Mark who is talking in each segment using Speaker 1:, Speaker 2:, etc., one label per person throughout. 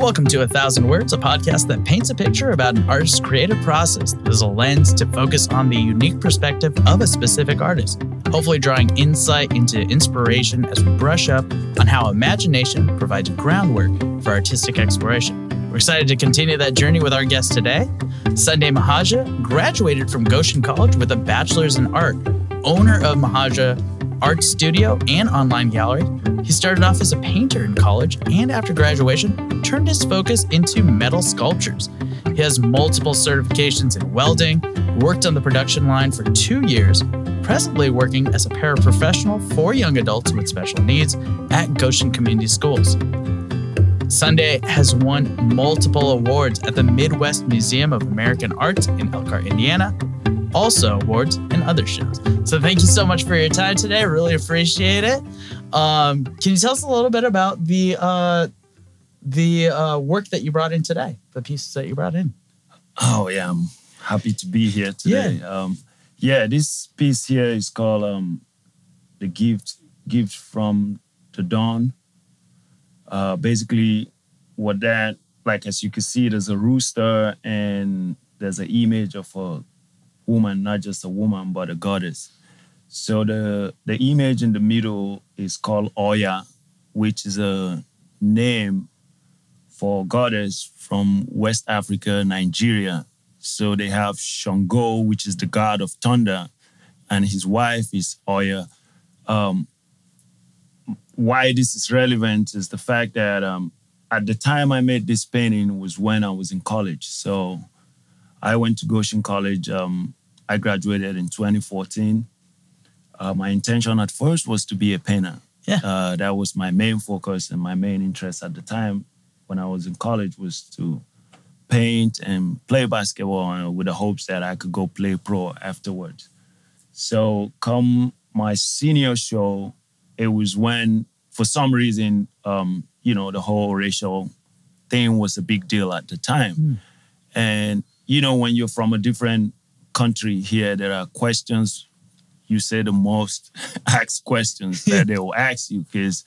Speaker 1: Welcome to A Thousand Words, a podcast that paints a picture about an artist's creative process. There's a lens to focus on the unique perspective of a specific artist, hopefully drawing insight into inspiration as we brush up on how imagination provides groundwork for artistic exploration. We're excited to continue that journey with our guest today. Sunday Mahaja graduated from Goshen College with a bachelor's in art, owner of Mahaja art studio and online gallery. He started off as a painter in college and after graduation turned his focus into metal sculptures. He has multiple certifications in welding, worked on the production line for two years, presently working as a paraprofessional for young adults with special needs at Goshen Community Schools. Sunday has won multiple awards at the Midwest Museum of American Art in Elkhart, Indiana, also awards and other shows. So thank you so much for your time today. I really appreciate it. Um, can you tell us a little bit about the uh, the uh, work that you brought in today, the pieces that you brought in?
Speaker 2: Oh yeah, I'm happy to be here today. Yeah, um, yeah this piece here is called um, the gift gift from the dawn. Uh, basically, what that like as you can see, there's a rooster and there's an image of a woman, not just a woman, but a goddess. So the the image in the middle is called Oya, which is a name for goddess from West Africa, Nigeria. So they have Shango, which is the god of thunder, and his wife is Oya. Um, why this is relevant is the fact that um, at the time I made this painting was when I was in college. So I went to Goshen College. Um, I graduated in 2014. Uh, my intention at first was to be a painter.
Speaker 1: Yeah.
Speaker 2: Uh, that was my main focus and my main interest at the time when I was in college was to paint and play basketball with the hopes that I could go play pro afterwards. So come my senior show, it was when, for some reason, um, you know, the whole racial thing was a big deal at the time. Mm. And, you know, when you're from a different country here, there are questions you say the most asked questions that they will ask you because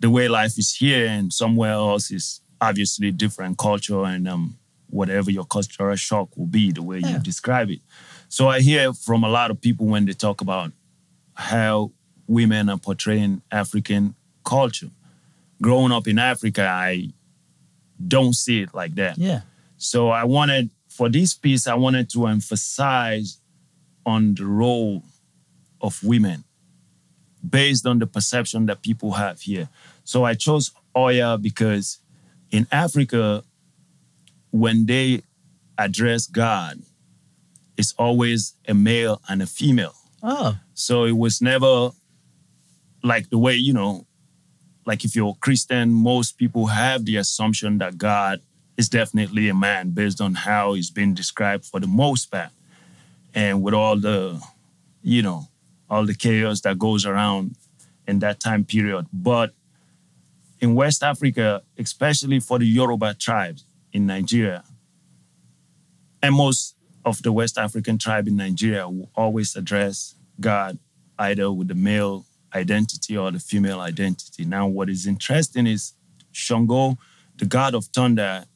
Speaker 2: the way life is here and somewhere else is obviously different culture and um, whatever your cultural shock will be, the way yeah. you describe it. So I hear from a lot of people when they talk about how women are portraying African culture. Growing up in Africa, I don't see it like that.
Speaker 1: Yeah.
Speaker 2: So I wanted for this piece, I wanted to emphasize on the role of women based on the perception that people have here. So I chose Oya because in Africa, when they address God, it's always a male and a female.
Speaker 1: Oh.
Speaker 2: So it was never like the way, you know, like if you're a Christian, most people have the assumption that God is definitely a man based on how he's been described for the most part. And with all the, you know, all the chaos that goes around in that time period. But in West Africa, especially for the Yoruba tribes in Nigeria, and most of the West African tribe in Nigeria will always address God either with the male identity or the female identity. Now, what is interesting is Shango, the god of thunder,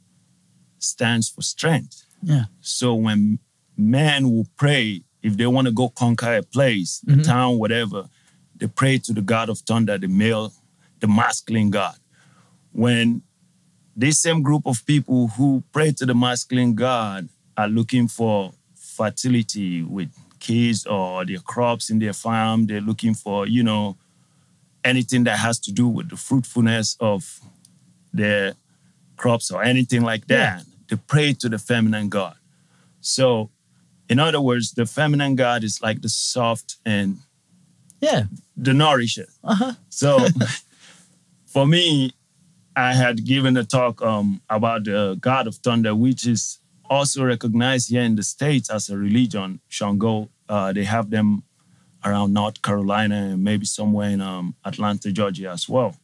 Speaker 2: stands for strength.
Speaker 1: Yeah.
Speaker 2: So when men will pray, if they want to go conquer a place, mm-hmm. a town, whatever, they pray to the god of thunder, the male, the masculine god. When this same group of people who pray to the masculine god are looking for fertility with kids or their crops in their farm, they're looking for, you know, anything that has to do with the fruitfulness of their crops or anything like that. Yeah to pray to the feminine God. So, in other words, the feminine God is like the soft and
Speaker 1: yeah,
Speaker 2: the nourisher.
Speaker 1: Uh-huh.
Speaker 2: So, for me, I had given a talk um, about the God of Thunder, which is also recognized here in the States as a religion, Shango. Uh, they have them around North Carolina and maybe somewhere in um, Atlanta, Georgia as well.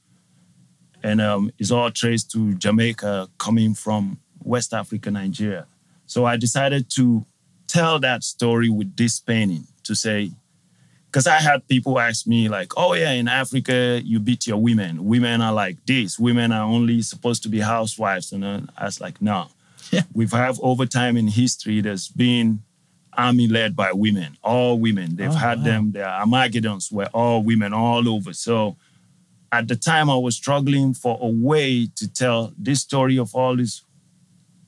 Speaker 2: And um, it's all traced to Jamaica coming from West Africa, Nigeria. So I decided to tell that story with this painting to say, because I had people ask me like, "Oh yeah, in Africa you beat your women. Women are like this. Women are only supposed to be housewives." And I was like, "No,
Speaker 1: Yeah.
Speaker 2: we've have over time in history there's been army led by women, all women. They've
Speaker 1: Oh,
Speaker 2: had
Speaker 1: wow.
Speaker 2: them. Their Armageddons were all women all over. So at the time I was struggling for a way to tell this story of all these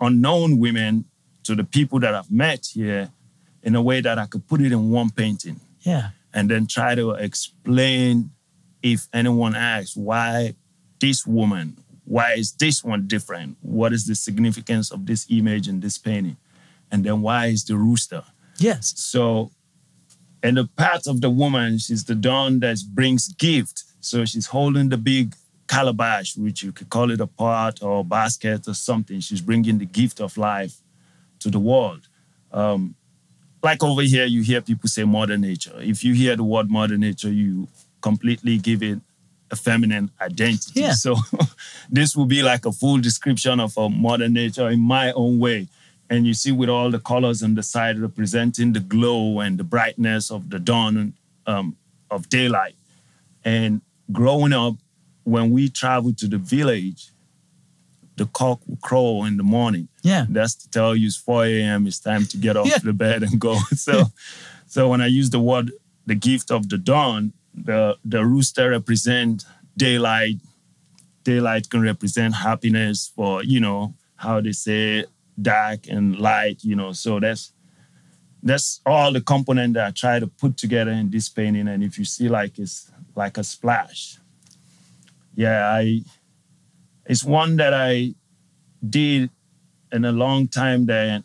Speaker 2: unknown women to the people that I've met here in a way that I could put it in one painting
Speaker 1: Yeah.
Speaker 2: and then try to explain if anyone asks why this woman, why is this one different? What is the significance of this image in this painting? And then why is the rooster?
Speaker 1: Yes.
Speaker 2: So, and the path of the woman, she's the dawn that brings gift. So she's holding the big calabash, which you could call it a pot or basket or something. She's bringing the gift of life to the world. Um, like over here, you hear people say Mother Nature. If you hear the word Mother Nature, you completely give it a feminine identity.
Speaker 1: Yeah.
Speaker 2: So this will be like a full description of a Mother Nature in my own way. And you see with all the colors on the side representing the glow and the brightness of the dawn um, of daylight. And growing up, when we traveled to the village, the cock will crow in the morning.
Speaker 1: Yeah.
Speaker 2: That's to tell you it's 4 a.m. It's time to get off
Speaker 1: Yeah.
Speaker 2: the bed and go. So, so when I use the word the gift of the dawn, the the rooster represent daylight. Daylight can represent happiness for you know how they say dark and light. You know, so that's that's all the component that I try to put together in this painting. And if you see like it's like a splash, yeah, I it's one that I did in a long time that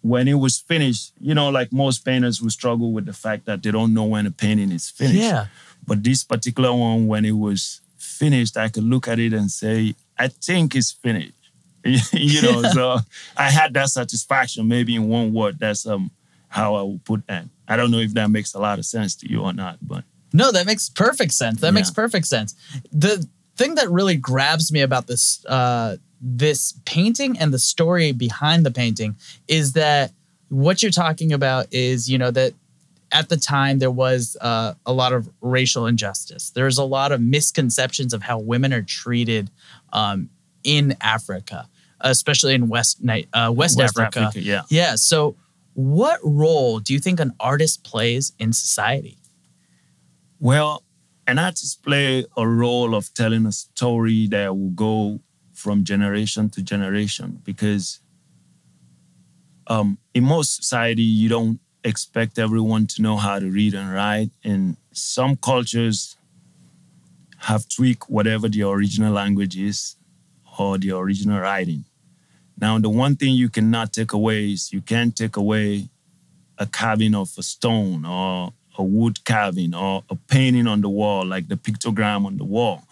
Speaker 2: when it was finished, you know, like most painters will struggle with the fact that they don't know when a painting is finished.
Speaker 1: Yeah.
Speaker 2: But this particular one, when it was finished, I could look at it and say, I think it's finished. you know, so I had that satisfaction, maybe in one word. That's um how I would put that. I don't know if that makes a lot of sense to you or not, but
Speaker 1: No, that makes perfect sense. That makes perfect sense. The thing that really grabs me about this uh, this painting and the story behind the painting is that what you're talking about is you know that at the time there was uh, a lot of racial injustice. There's a lot of misconceptions of how women are treated um, in Africa, especially in West uh, West,
Speaker 2: West
Speaker 1: Africa.
Speaker 2: Africa, yeah.
Speaker 1: Yeah. So, what role do you think an artist plays in society?
Speaker 2: Well, an artist play a role of telling a story that will go from generation to generation because um, in most society you don't expect everyone to know how to read and write. And some cultures have tweaked whatever the original language is or the original writing. Now the one thing you cannot take away is you can't take away a carving of a stone or a wood carving or a painting on the wall, like the pictogram on the wall.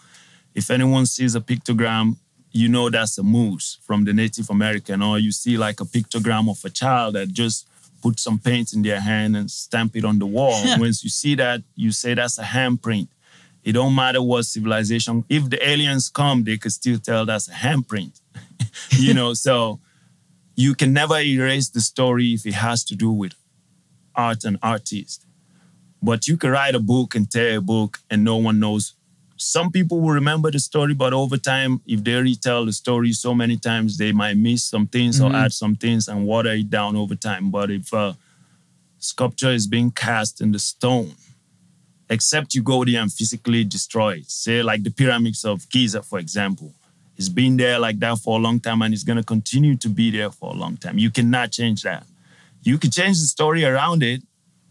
Speaker 2: If anyone sees a pictogram, you know that's a moose from the Native American, or you see like a pictogram of a child that just put some paint in their hand and stamp it on the wall.
Speaker 1: Yeah.
Speaker 2: Once you see that, you say that's a handprint. It don't matter what civilization. If the aliens come, they could still tell that's a handprint. you know, so you can never erase the story if it has to do with art and artist. But you can write a book and tear a book and no one knows. Some people will remember the story, but over time, if they retell the story so many times, they might miss some things
Speaker 1: Mhm.
Speaker 2: or add some things and water it down over time. But if a sculpture is being cast in the stone, except you go there and physically destroy it, say like the pyramids of Giza, for example, it's been there like that for a long time and it's going to continue to be there for a long time. You cannot change that. You can change the story around it,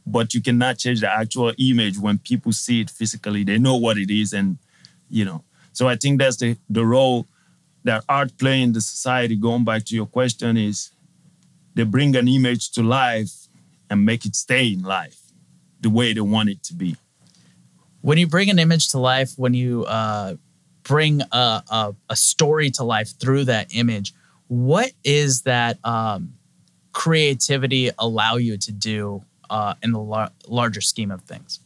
Speaker 2: but you cannot change the actual image when people see it physically. They know what it is, and you know. So I think that's the the role that art play in the society. Going back to your question, is they bring an image to life and make it stay in life the way they want it to be.
Speaker 1: when you bring an image to life, when you uh, bring a, a, a story to life through that image, what is that um, creativity allow you to do uh, in the lar- larger scheme of things?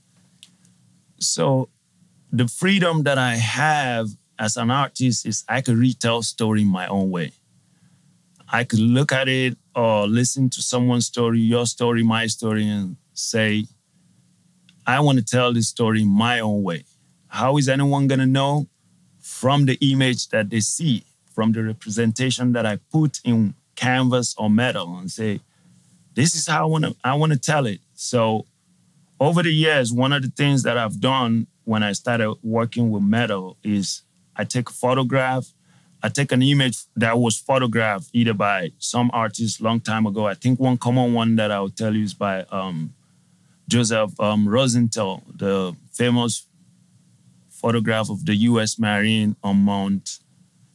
Speaker 2: So the freedom that I have as an artist is I could retell story my own way. I could look at it or listen to someone's story, your story, my story, and say, I want to tell this story my own way. How is anyone going to know? From the image that they see, from the representation that I put in canvas or metal and say, this is how I want to I want to tell it. So over the years, one of the things that I've done when I started working with metal is I take a photograph, I take an image that was photographed either by some artist long time ago. I think one common one that I'll tell you is by um, Joseph um, Rosenthal, the famous photograph of the U.S. Marine on Mount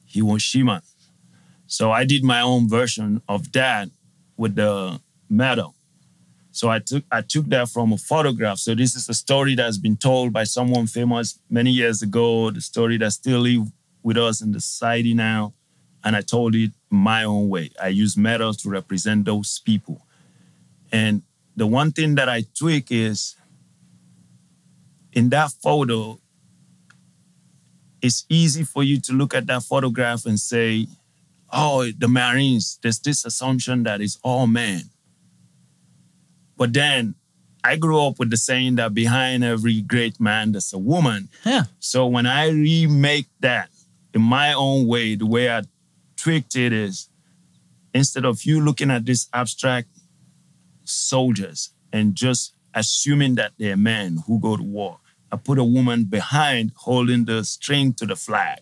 Speaker 2: Hiroshima. So I did my own version of that with the metal. So I took I took that from a photograph. So this is a story that's been told by someone famous many years ago. The story that still live with us in the society now, and I told it my own way. I use metal to represent those people, and the one thing that I tweak is in that photo. It's easy for you to look at that photograph and say, "Oh, the Marines." There's this assumption that it's all men but then I grew up with the saying that behind every great man, there's a woman.
Speaker 1: Yeah.
Speaker 2: So when I remake that in my own way, the way I tweaked it is instead of you looking at these abstract soldiers and just assuming that they're men who go to war, I put a woman behind holding the string to the flag.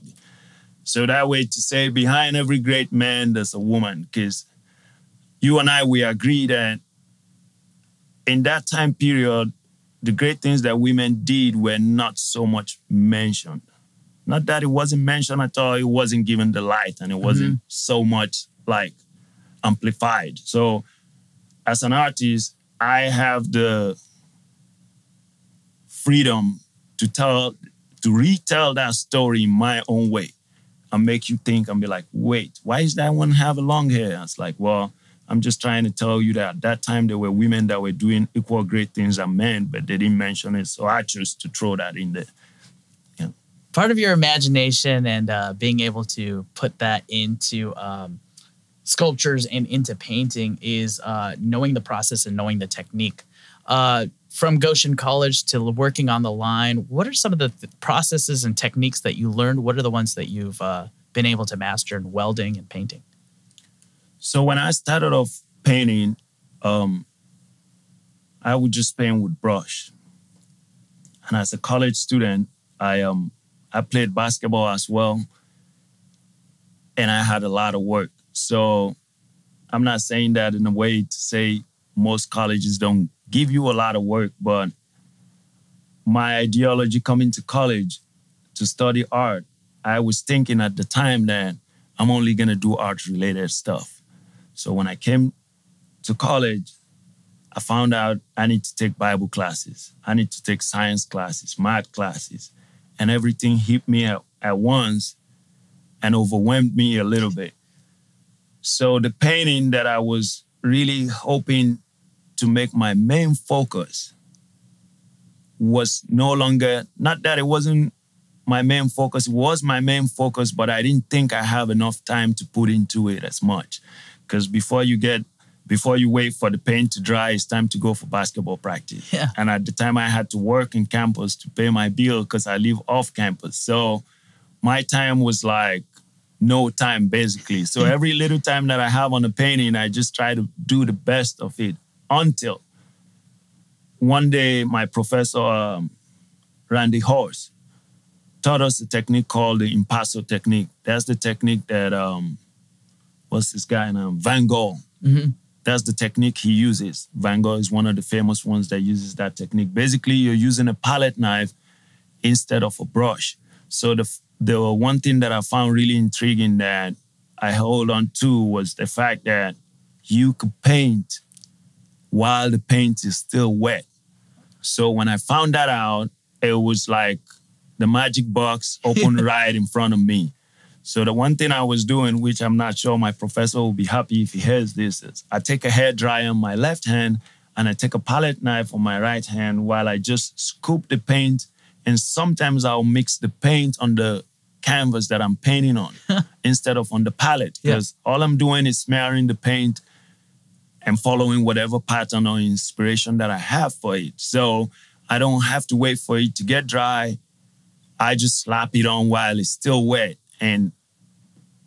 Speaker 2: So that way to say behind every great man, there's a woman, because you and I, we agree that in that time period, the great things that women did were not so much mentioned. Not that it wasn't mentioned at all, it wasn't given the light and it wasn't mm-hmm. so much like amplified. So, as an artist, I have the freedom to tell, to retell that story in my own way and make you think and be like, wait, why is that one have a long hair? It's like, well, I'm just trying to tell you that at that time there were women that were doing equal great things as men, but they didn't mention it. So I chose to throw that in there. Yeah.
Speaker 1: Part of your imagination and uh, being able to put that into um, sculptures and into painting is uh, knowing the process and knowing the technique. Uh, from Goshen College to working on the line, what are some of the th- processes and techniques that you learned? What are the ones that you've uh, been able to master in welding and painting?
Speaker 2: So when I started off painting, um, I would just paint with brush. And as a college student, I um I played basketball as well. And I had a lot of work. So I'm not saying that in a way to say most colleges don't give you a lot of work, but my ideology coming to college to study art, I was thinking at the time that I'm only gonna do art related stuff. So when I came to college, I found out I need to take Bible classes, I need to take science classes, math classes, and everything hit me at, at once and overwhelmed me a little bit. So the painting that I was really hoping to make my main focus was no longer, not that it wasn't my main focus, it was my main focus, but I didn't think I have enough time to put into it as much because before you get before you wait for the paint to dry, it's time to go for basketball practice.
Speaker 1: Yeah.
Speaker 2: And at the time, I had to work in campus to pay my bill because I live off campus. So my time was like no time, basically. So every little time that I have on the painting, I just try to do the best of it until one day my professor, um, Randy Horst, taught us a technique called the impasto technique. That's the technique that um, what's this guy now? Van Gogh. Mm-hmm. That's the technique he uses. Van Gogh is one of the famous ones that uses that technique. Basically, you're using a palette knife instead of a brush. So the the one thing that I found really intriguing that I hold on to was the fact that you could paint while the paint is still wet. So when I found that out, it was like the magic box opened right in front of me. So the one thing I was doing, which I'm not sure my professor will be happy if he hears this, is I take a hair dryer on my left hand and I take a palette knife on my right hand while I just scoop the paint. And sometimes I'll mix the paint on the canvas that I'm painting on instead of on the palette. Because yeah. all I'm doing is smearing the paint and following whatever pattern or inspiration that I have for it. So I don't have to wait for it to get dry. I just slap it on while it's still wet. And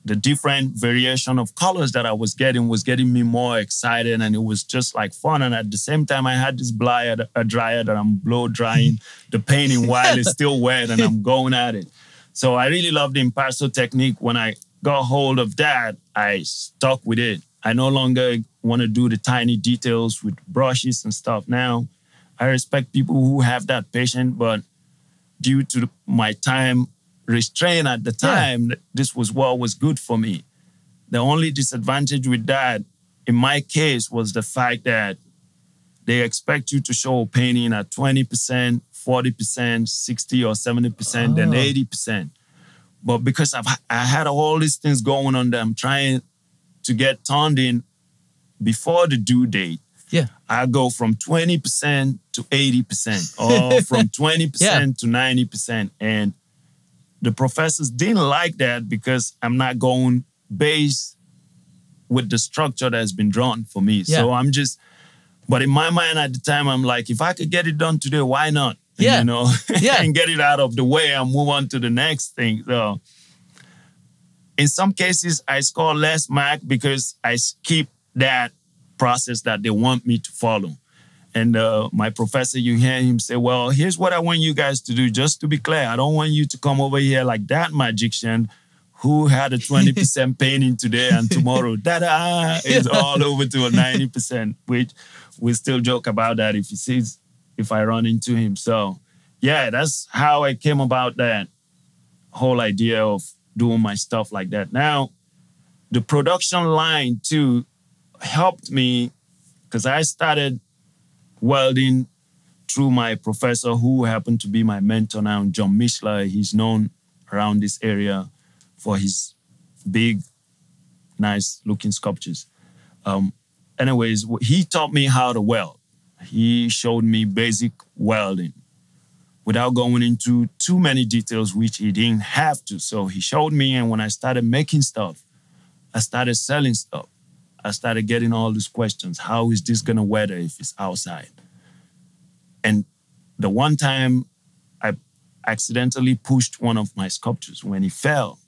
Speaker 2: the different variation of colors that I was getting was getting me more excited and it was just like fun. And at the same time, I had this blyer, a dryer that I'm blow drying the painting while it's still wet and I'm going at it. So I really love the impasto technique. When I got hold of that, I stuck with it. I no longer want to do the tiny details with brushes and stuff. Now, I respect people who have that patience, but due to my time restraint at the time, yeah. this was what was good for me. The only disadvantage with that, in my case, was the fact that they expect you to show painting at 20%, 40%, 60 or 70%, oh. then ah. 80%. But because I've I had all these things going on I'm trying to get turned in before the due date.
Speaker 1: Yeah.
Speaker 2: I go from 20% to 80% or from 20% yeah. to 90%. And the professors didn't like that because I'm not going based with the structure that's been drawn for me. Yeah. So I'm just, but in my mind at the time, I'm like, if I could get it done today, why not?
Speaker 1: Yeah.
Speaker 2: You know, yeah. and get it out of the way and move on to the next thing. So in some cases, I score less mark because I skip that process that they want me to follow. And uh, my professor, you hear him say, Well, here's what I want you guys to do. Just to be clear, I don't want you to come over here like that magician who had a 20% painting today and tomorrow, da da, is all over to a 90%, which we still joke about that if he sees, if I run into him. So, yeah, that's how I came about that whole idea of doing my stuff like that. Now, the production line too helped me because I started welding through my professor, who happened to be my mentor now, John Mishler. He's known around this area for his big, nice looking sculptures. Um, anyways, he taught me how to weld. He showed me basic welding without going into too many details, which he didn't have to. So he showed me, and when I started making stuff, I started selling stuff. I started getting all these questions. How is this gonna weather if it's outside? And the one time I accidentally pushed one of my sculptures, when it fell,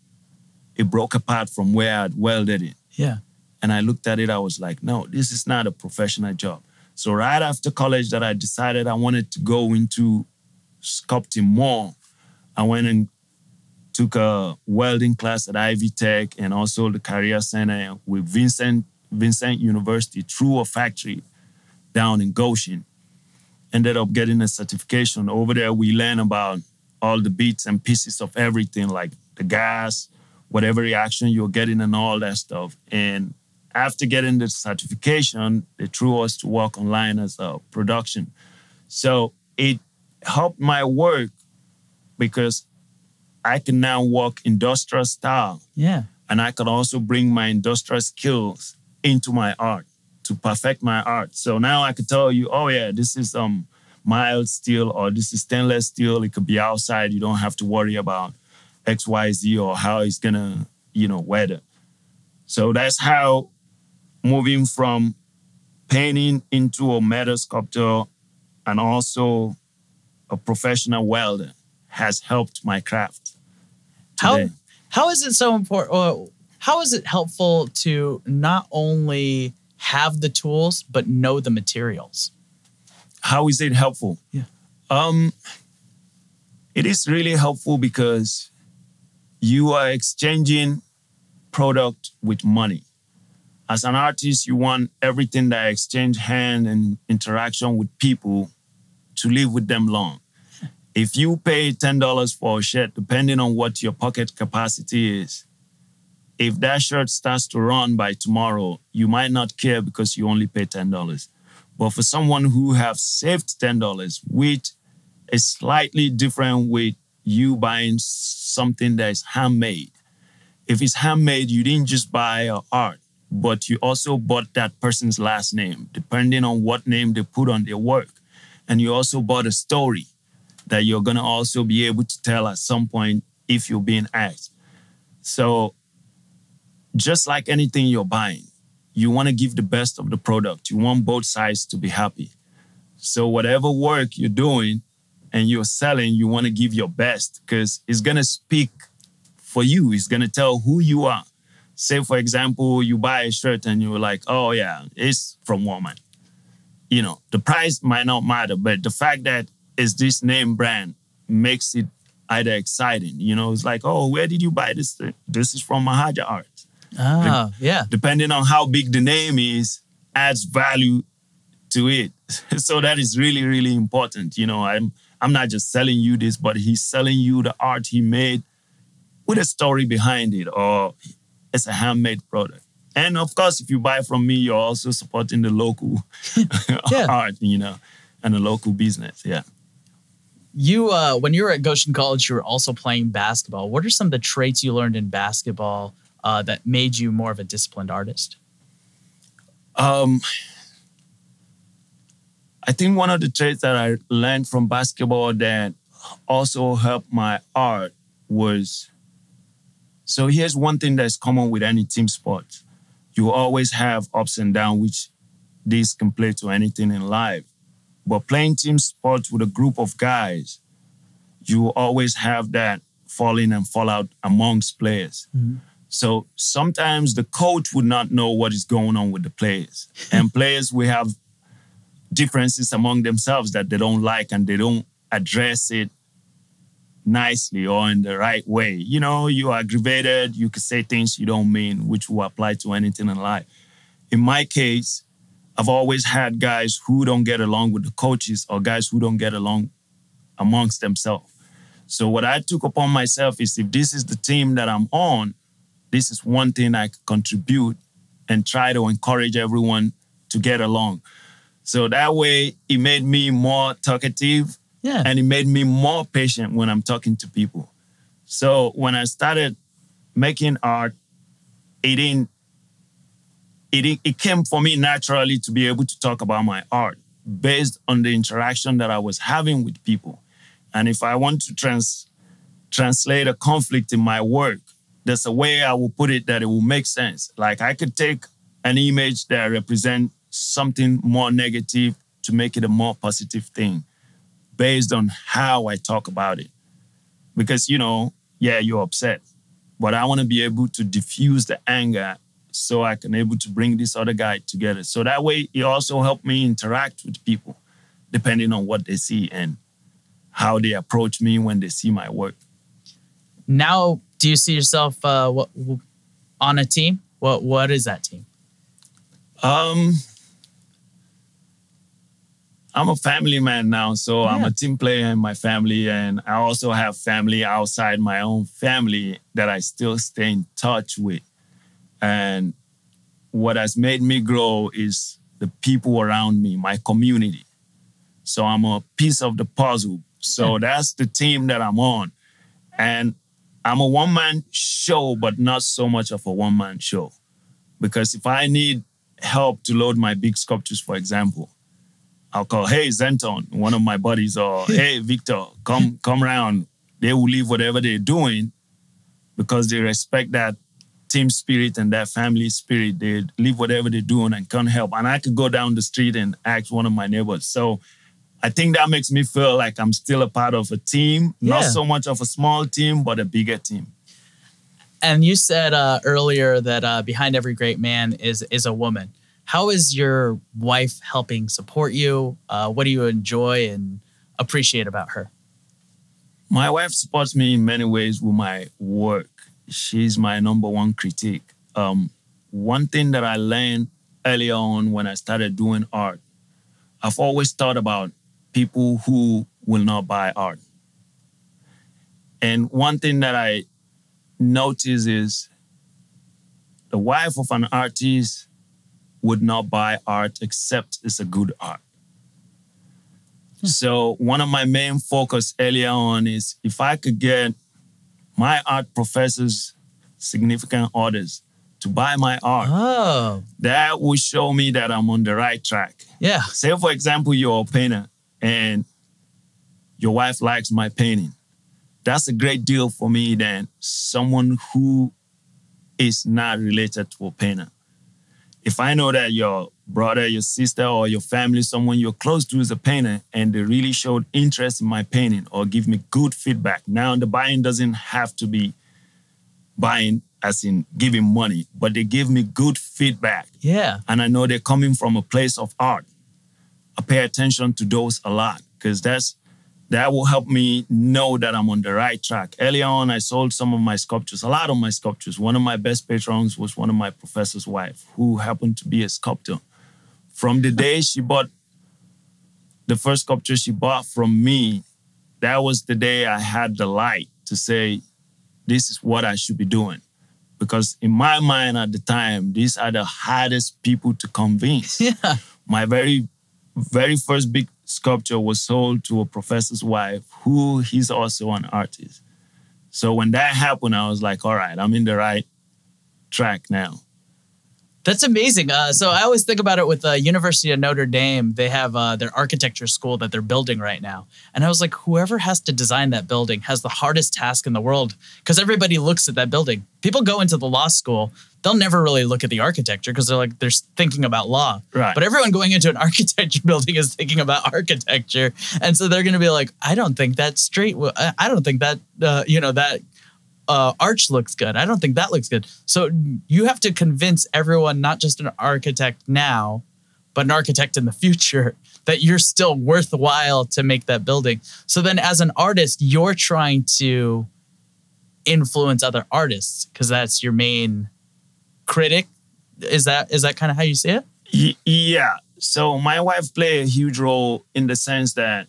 Speaker 2: it broke apart from where I'd welded it.
Speaker 1: Yeah.
Speaker 2: And I looked at it, I was like, no, this is not a professional job. So right after college that I decided I wanted to go into sculpting more, I went and took a welding class at Ivy Tech and also the Career Center with Vincennes Vincennes University through a factory down in Goshen. Ended up getting a certification. Over there, we learn about all the bits and pieces of everything, like the gas, whatever reaction you're getting, and all that stuff. And after getting the certification, they threw us to work online as a production. So it helped my work because I can now work industrial style.
Speaker 1: Yeah.
Speaker 2: And I can also bring my industrial skills into my art to perfect my art. So now I could tell you, oh yeah, this is um mild steel or this is stainless steel. It could be outside. You don't have to worry about X, Y, Z or how it's gonna, you know, weather. So that's how moving from painting into a metal sculptor and also a professional welder has helped my craft.
Speaker 1: Today. How how is it so important? How is it helpful to not only have the tools but know the materials?
Speaker 2: How is it helpful?
Speaker 1: Yeah.
Speaker 2: Um, it is really helpful because you are exchanging product with money. As an artist, you want everything that exchange hand and interaction with people to live with them long. If you pay $10 for a shirt, depending on what your pocket capacity is, if that shirt starts to run by tomorrow, you might not care because you only pay $10. But for someone who have saved $10, which is slightly different with you buying something that is handmade. If it's handmade, you didn't just buy art, but you also bought that person's last name, depending on what name they put on their work. And you also bought a story that you're gonna also be able to tell at some point if you're being asked. So just like anything you're buying, you want to give the best of the product. You want both sides to be happy. So whatever work you're doing and you're selling, you want to give your best because it's gonna speak for you. It's gonna tell who you are. Say, for example, you buy a shirt and you're like, oh yeah, it's from Walmart. You know, the price might not matter, but the fact that it's this name brand makes it either exciting. You know, it's like, oh, where did you buy this thing? This is from Mahaja Art.
Speaker 1: Ah, yeah.
Speaker 2: Depending on how big the name is, adds value to it. so that is really, really important. You know, I'm I'm not just selling you this, but he's selling you the art he made with a story behind it, or it's a handmade product. And of course, if you buy from me, you're also supporting the local art, you know, and the local business. Yeah.
Speaker 1: You, uh, when you were at Goshen College, you were also playing basketball. What are some of the traits you learned in basketball uh, that made you more of a disciplined artist?
Speaker 2: Um, I think one of the traits that I learned from basketball that also helped my art was so here's one thing that's common with any team sport. You always have ups and downs, which this can play to anything in life. But playing team sports with a group of guys, you always have that falling and fallout amongst players. Mm-hmm. So sometimes the coach would not know what is going on with the players. and players will have differences among themselves that they don't like and they don't address it nicely or in the right way. You know, you're aggravated, you could say things you don't mean, which will apply to anything in life. In my case, I've always had guys who don't get along with the coaches or guys who don't get along amongst themselves. So what I took upon myself is if this is the team that I'm on, this is one thing I could contribute and try to encourage everyone to get along. So that way it made me more talkative
Speaker 1: yeah.
Speaker 2: and it made me more patient when I'm talking to people. So when I started making art, it didn't it, it came for me naturally to be able to talk about my art based on the interaction that I was having with people. And if I want to trans, translate a conflict in my work, there's a way I will put it that it will make sense. Like I could take an image that represents something more negative to make it a more positive thing based on how I talk about it. Because, you know, yeah, you're upset, but I want to be able to diffuse the anger so I can able to bring this other guy together. So that way it also helped me interact with people depending on what they see and how they approach me when they see my work.
Speaker 1: Now, do you see yourself uh, what, on a team? What what is that team?
Speaker 2: Um, I'm a family man now, so yeah. I'm a team player in my family, and I also have family outside my own family that I still stay in touch with. And what has made me grow is the people around me, my community. So I'm a piece of the puzzle. So yeah. that's the team that I'm on. And I'm a one man show, but not so much of a one man show. Because if I need help to load my big sculptures, for example, I'll call, hey, Zenton, one of my buddies, or hey, Victor, come, come around. They will leave whatever they're doing because they respect that team spirit and that family spirit. They leave whatever they're doing and can help. And I could go down the street and ask one of my neighbors. So I think that makes me feel like I'm still a part of a team, yeah. not so much of a small team, but a bigger team.
Speaker 1: And you said uh, earlier that uh, behind every great man is is a woman. How is your wife helping support you? Uh, what do you enjoy and appreciate about her?
Speaker 2: My wife supports me in many ways with my work she's my number one critique. Um, one thing that I learned early on when I started doing art, I've always thought about people who will not buy art. And one thing that I notice is the wife of an artist would not buy art except it's a good art. Hmm. So one of my main focus earlier on is if I could get my art professors significant orders to buy my art.
Speaker 1: Oh.
Speaker 2: That will show me that I'm on the right track.
Speaker 1: Yeah.
Speaker 2: Say, for example, you're a painter and your wife likes my painting. That's a great deal for me than someone who is not related to a painter. If I know that your brother, your sister, or your family, someone you're close to is a painter, and they really showed interest in my painting or give me good feedback. Now, the buying doesn't have to be buying as in giving money, but they give me good feedback.
Speaker 1: Yeah.
Speaker 2: And I know they're coming from a place of art. I pay attention to those a lot because that's that will help me know that I'm on the right track. Earlier on, I sold some of my sculptures, a lot of my sculptures. One of my best patrons was one of my professor's wife, who happened to be a sculptor. From the day she bought the first sculpture she bought from me, that was the day I had the light to say, this is what I should be doing. Because in my mind at the time, these are the hardest people to convince.
Speaker 1: Yeah.
Speaker 2: My very, very first big sculpture was sold to a professor's wife who he's also an artist. So when that happened, I was like, all right, I'm in the right track now.
Speaker 1: That's amazing. Uh, so I always think about it with the uh, University of Notre Dame. They have uh, their architecture school that they're building right now, and I was like, whoever has to design that building has the hardest task in the world because everybody looks at that building. People go into the law school, they'll never really look at the architecture because they're like they're thinking about law.
Speaker 2: Right.
Speaker 1: But everyone going into an architecture building is thinking about architecture, and so they're going to be like, I don't think that straight. I don't think that uh, you know that uh, arch looks good. I don't think that looks good. So you have to convince everyone, not just an architect now, but an architect in the future, that you're still worthwhile to make that building. So then, as an artist, you're trying to influence other artists because that's your main critic. Is that is that kind of how you see it?
Speaker 2: Yeah. So my wife played a huge role in the sense that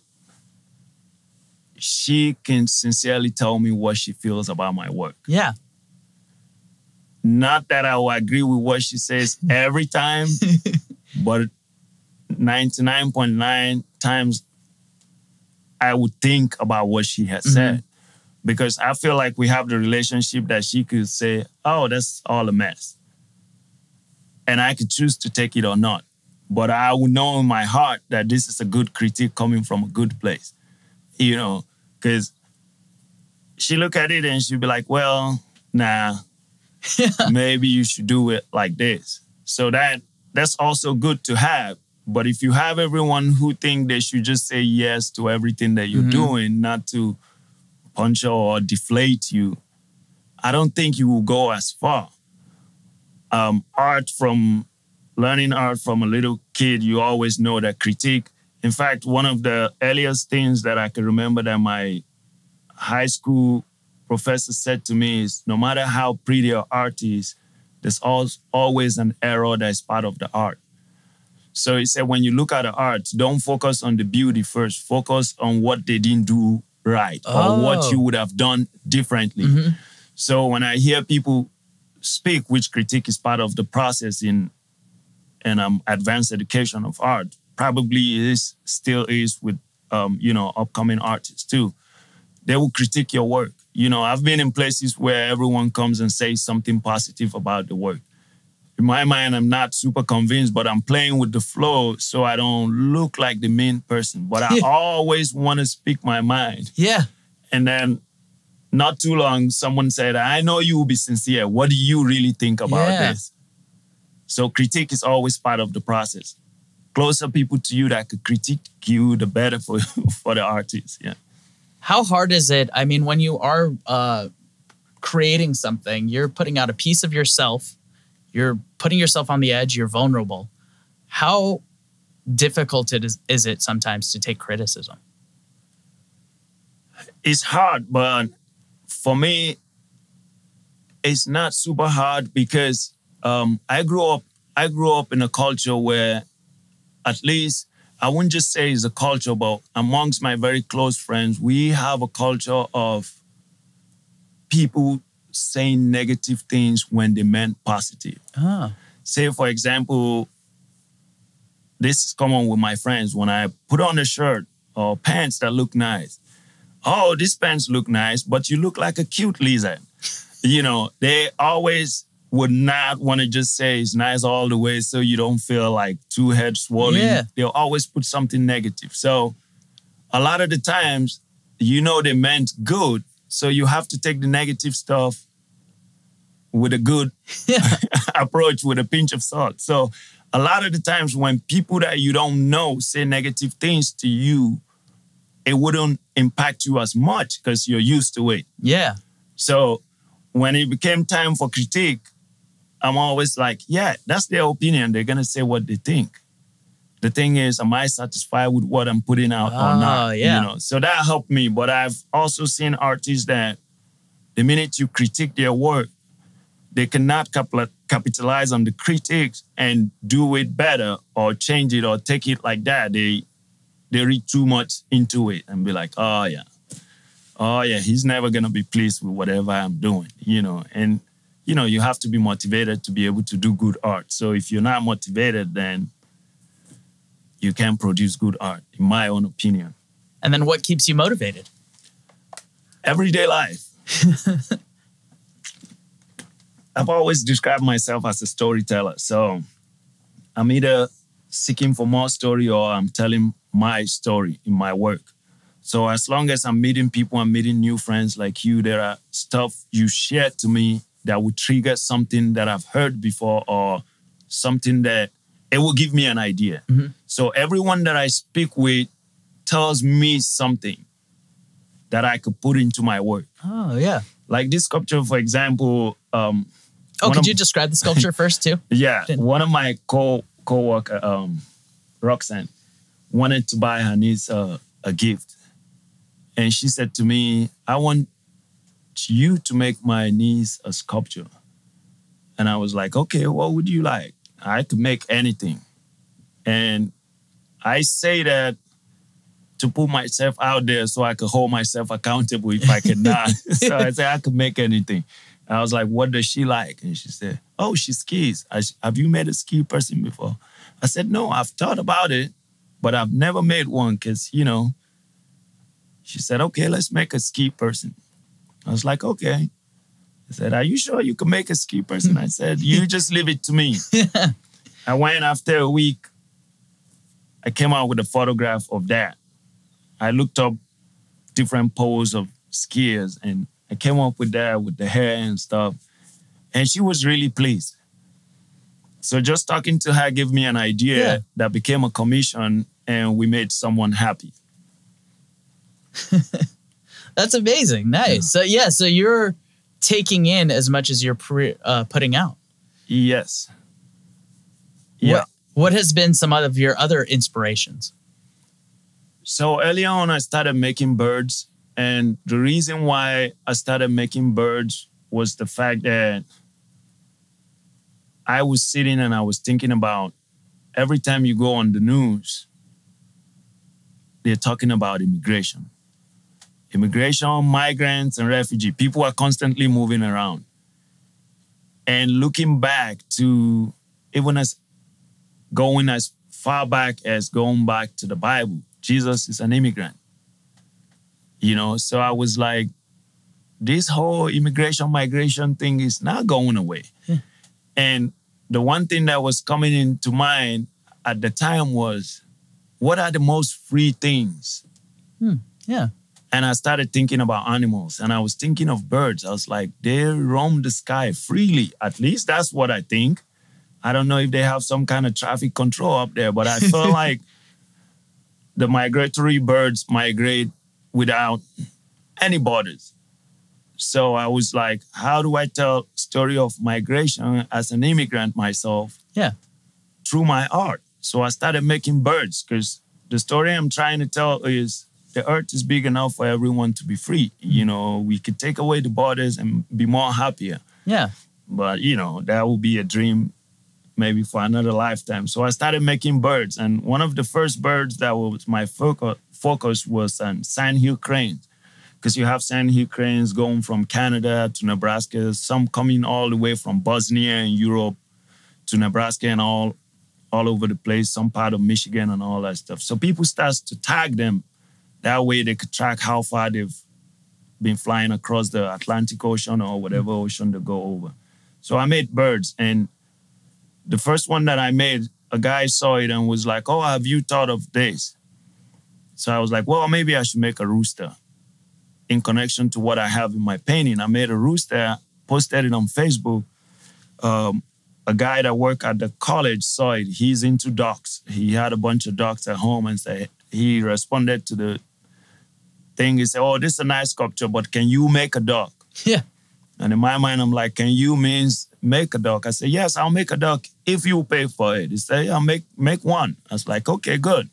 Speaker 2: she can sincerely tell me what she feels about my work.
Speaker 1: Yeah.
Speaker 2: Not that I will agree with what she says every time, but 99.9 times I would think about what she has mm-hmm. said. Because I feel like we have the relationship that she could say, oh, that's all a mess. And I could choose to take it or not. But I would know in my heart that this is a good critique coming from a good place you know, because she look at it and she'd be like, well, nah, maybe you should do it like this. So that that's also good to have. But if you have everyone who think they should just say yes to everything that you're mm-hmm. doing, not to punch or deflate you, I don't think you will go as far. Um, art from learning art from a little kid, you always know that critique in fact, one of the earliest things that I can remember that my high school professor said to me is no matter how pretty your art is, there's always an error that is part of the art. So he said, when you look at the art, don't focus on the beauty first. Focus on what they didn't do right oh. or what you would have done differently. Mm-hmm. So when I hear people speak, which critique is part of the process in in um, advanced education of art, probably is still is with um, you know upcoming artists too. They will critique your work. You know, I've been in places where everyone comes and says something positive about the work. In my mind, I'm not super convinced, but I'm playing with the flow so I don't look like the main person. But I always want to speak my mind.
Speaker 1: Yeah.
Speaker 2: And then not too long, someone said, I know you will be sincere. What do you really think about yeah. this? So critique is always part of the process closer people to you that could critique you, the better for for the artist. Yeah.
Speaker 1: How hard is it? I mean, when you are uh, creating something, you're putting out a piece of yourself. You're putting yourself on the edge. You're vulnerable. How difficult it is, is it sometimes to take criticism?
Speaker 2: It's hard, but for me, it's not super hard because um, I grew up. I grew up in a culture where at least I wouldn't just say it's a culture, but amongst my very close friends, we have a culture of people saying negative things when they meant positive.
Speaker 1: Ah.
Speaker 2: Say, for example, this is common with my friends when I put on a shirt or pants that look nice. Oh, these pants look nice, but you look like a cute lizard. You know, they always would not want to just say it's nice all the way so you don't feel like two heads swollen. Yeah. They'll always put something negative. So a lot of the times, you know they meant good. So you have to take the negative stuff with a good approach with a pinch of salt. So a lot of the times when people that you don't know say negative things to you, it wouldn't impact you as much because you're used to it.
Speaker 1: Yeah.
Speaker 2: So when it became time for critique, I'm always like, yeah, that's their opinion. They're gonna say what they think. The thing is, am I satisfied with what I'm putting out or
Speaker 1: Oh,
Speaker 2: not?
Speaker 1: yeah.
Speaker 2: You know, so that helped me. But I've also seen artists that the minute you critique their work, they cannot cap- capitalize on the critics and do it better or change it or take it like that. They they read too much into it and be like, oh yeah, oh yeah, he's never gonna be pleased with whatever I'm doing, you know. And you know, you have to be motivated to be able to do good art. So if you're not motivated, then you can't produce good art, in my own opinion.
Speaker 1: And then what keeps you motivated?
Speaker 2: Everyday life. I've always described myself as a storyteller. So I'm either seeking for more story or I'm telling my story in my work. So as long as I'm meeting people, I'm meeting new friends like you, there are stuff you share to me that would trigger something that I've heard before or something that it will give me an idea. So everyone that I speak with tells me something that I could put into my work.
Speaker 1: Oh, yeah.
Speaker 2: Like this sculpture, for example, um,
Speaker 1: Oh, could
Speaker 2: of-
Speaker 1: you describe the sculpture first, too?
Speaker 2: yeah, one of my co co-worker, um, Roxanne, wanted to buy her niece uh, a gift, and she said to me, "I want you to make my niece a sculpture." And I was like, "Okay, what would you like? I could make anything." And I say that to put myself out there so I could hold myself accountable if I cannot. so I said I could make anything. I was like, what does she like? And she said, oh, she skis. I, have you met a ski person before? I said, no, I've thought about it, but I've never made one because, you know, she said, okay, let's make a ski person. I was like, okay. I said, are you sure you can make a ski person? I said, you just leave it to me. I went after a week. I came out with a photograph of that. I looked up different poses of skiers and I came up with that with the hair and stuff. And she was really pleased. So just talking to her gave me an idea
Speaker 1: Yeah.
Speaker 2: that became a commission and we made someone happy.
Speaker 1: That's amazing. Nice. So, yeah, so you're taking in as much as you're pre- uh, putting out.
Speaker 2: Yes. Yeah.
Speaker 1: What, what has been some of your other inspirations?
Speaker 2: So early on, I started making birds. And the reason why I started making birds was the fact that I was sitting and I was thinking about every time you go on the news, they're talking about immigration. Immigration, migrants, and refugee. People are constantly moving around. And looking back to even as going as far back as going back to the Bible, Jesus is an immigrant. You know, so I was like, this whole immigration migration thing is not going away. Hmm. And the one thing that was coming into mind at the time was, what are the most free things?
Speaker 1: Hmm, yeah.
Speaker 2: And I started thinking about animals and I was thinking of birds. I was like, they roam the sky freely. At least that's what I think. I don't know if they have some kind of traffic control up there, but I felt like the migratory birds migrate without any borders. So I was like, how do I tell story of migration as an immigrant myself
Speaker 1: Yeah.
Speaker 2: through my art? So I started making birds because the story I'm trying to tell is the earth is big enough for everyone to be free. You mm-hmm. know, we could take away the borders and be more happier.
Speaker 1: Yeah.
Speaker 2: But you know, that will be a dream maybe for another lifetime. So I started making birds. And one of the first birds that was my focus focus was um, on sandhill cranes. Because you have sandhill cranes going from Canada to Nebraska, some coming all the way from Bosnia and Europe to Nebraska and all all over the place, some part of Michigan and all that stuff. So people start to tag them. That way they could track how far they've been flying across the Atlantic Ocean or whatever ocean they go over. So I made birds and the first one that I made, a guy saw it and was like, Oh, have you thought of this? So I was like, Well, maybe I should make a rooster in connection to what I have in my painting. I made a rooster, posted it on Facebook. Um, a guy that worked at the college saw it. He's into ducks. He had a bunch of ducks at home and say he responded to the thing. He said, "Oh, this is a nice sculpture, but can you make a duck?"
Speaker 1: Yeah.
Speaker 2: And in my mind, I'm like, "Can you means make a duck?" I said, "Yes, I'll make a duck if you pay for it." He said, "Yeah, make make one." I was like, "Okay, good."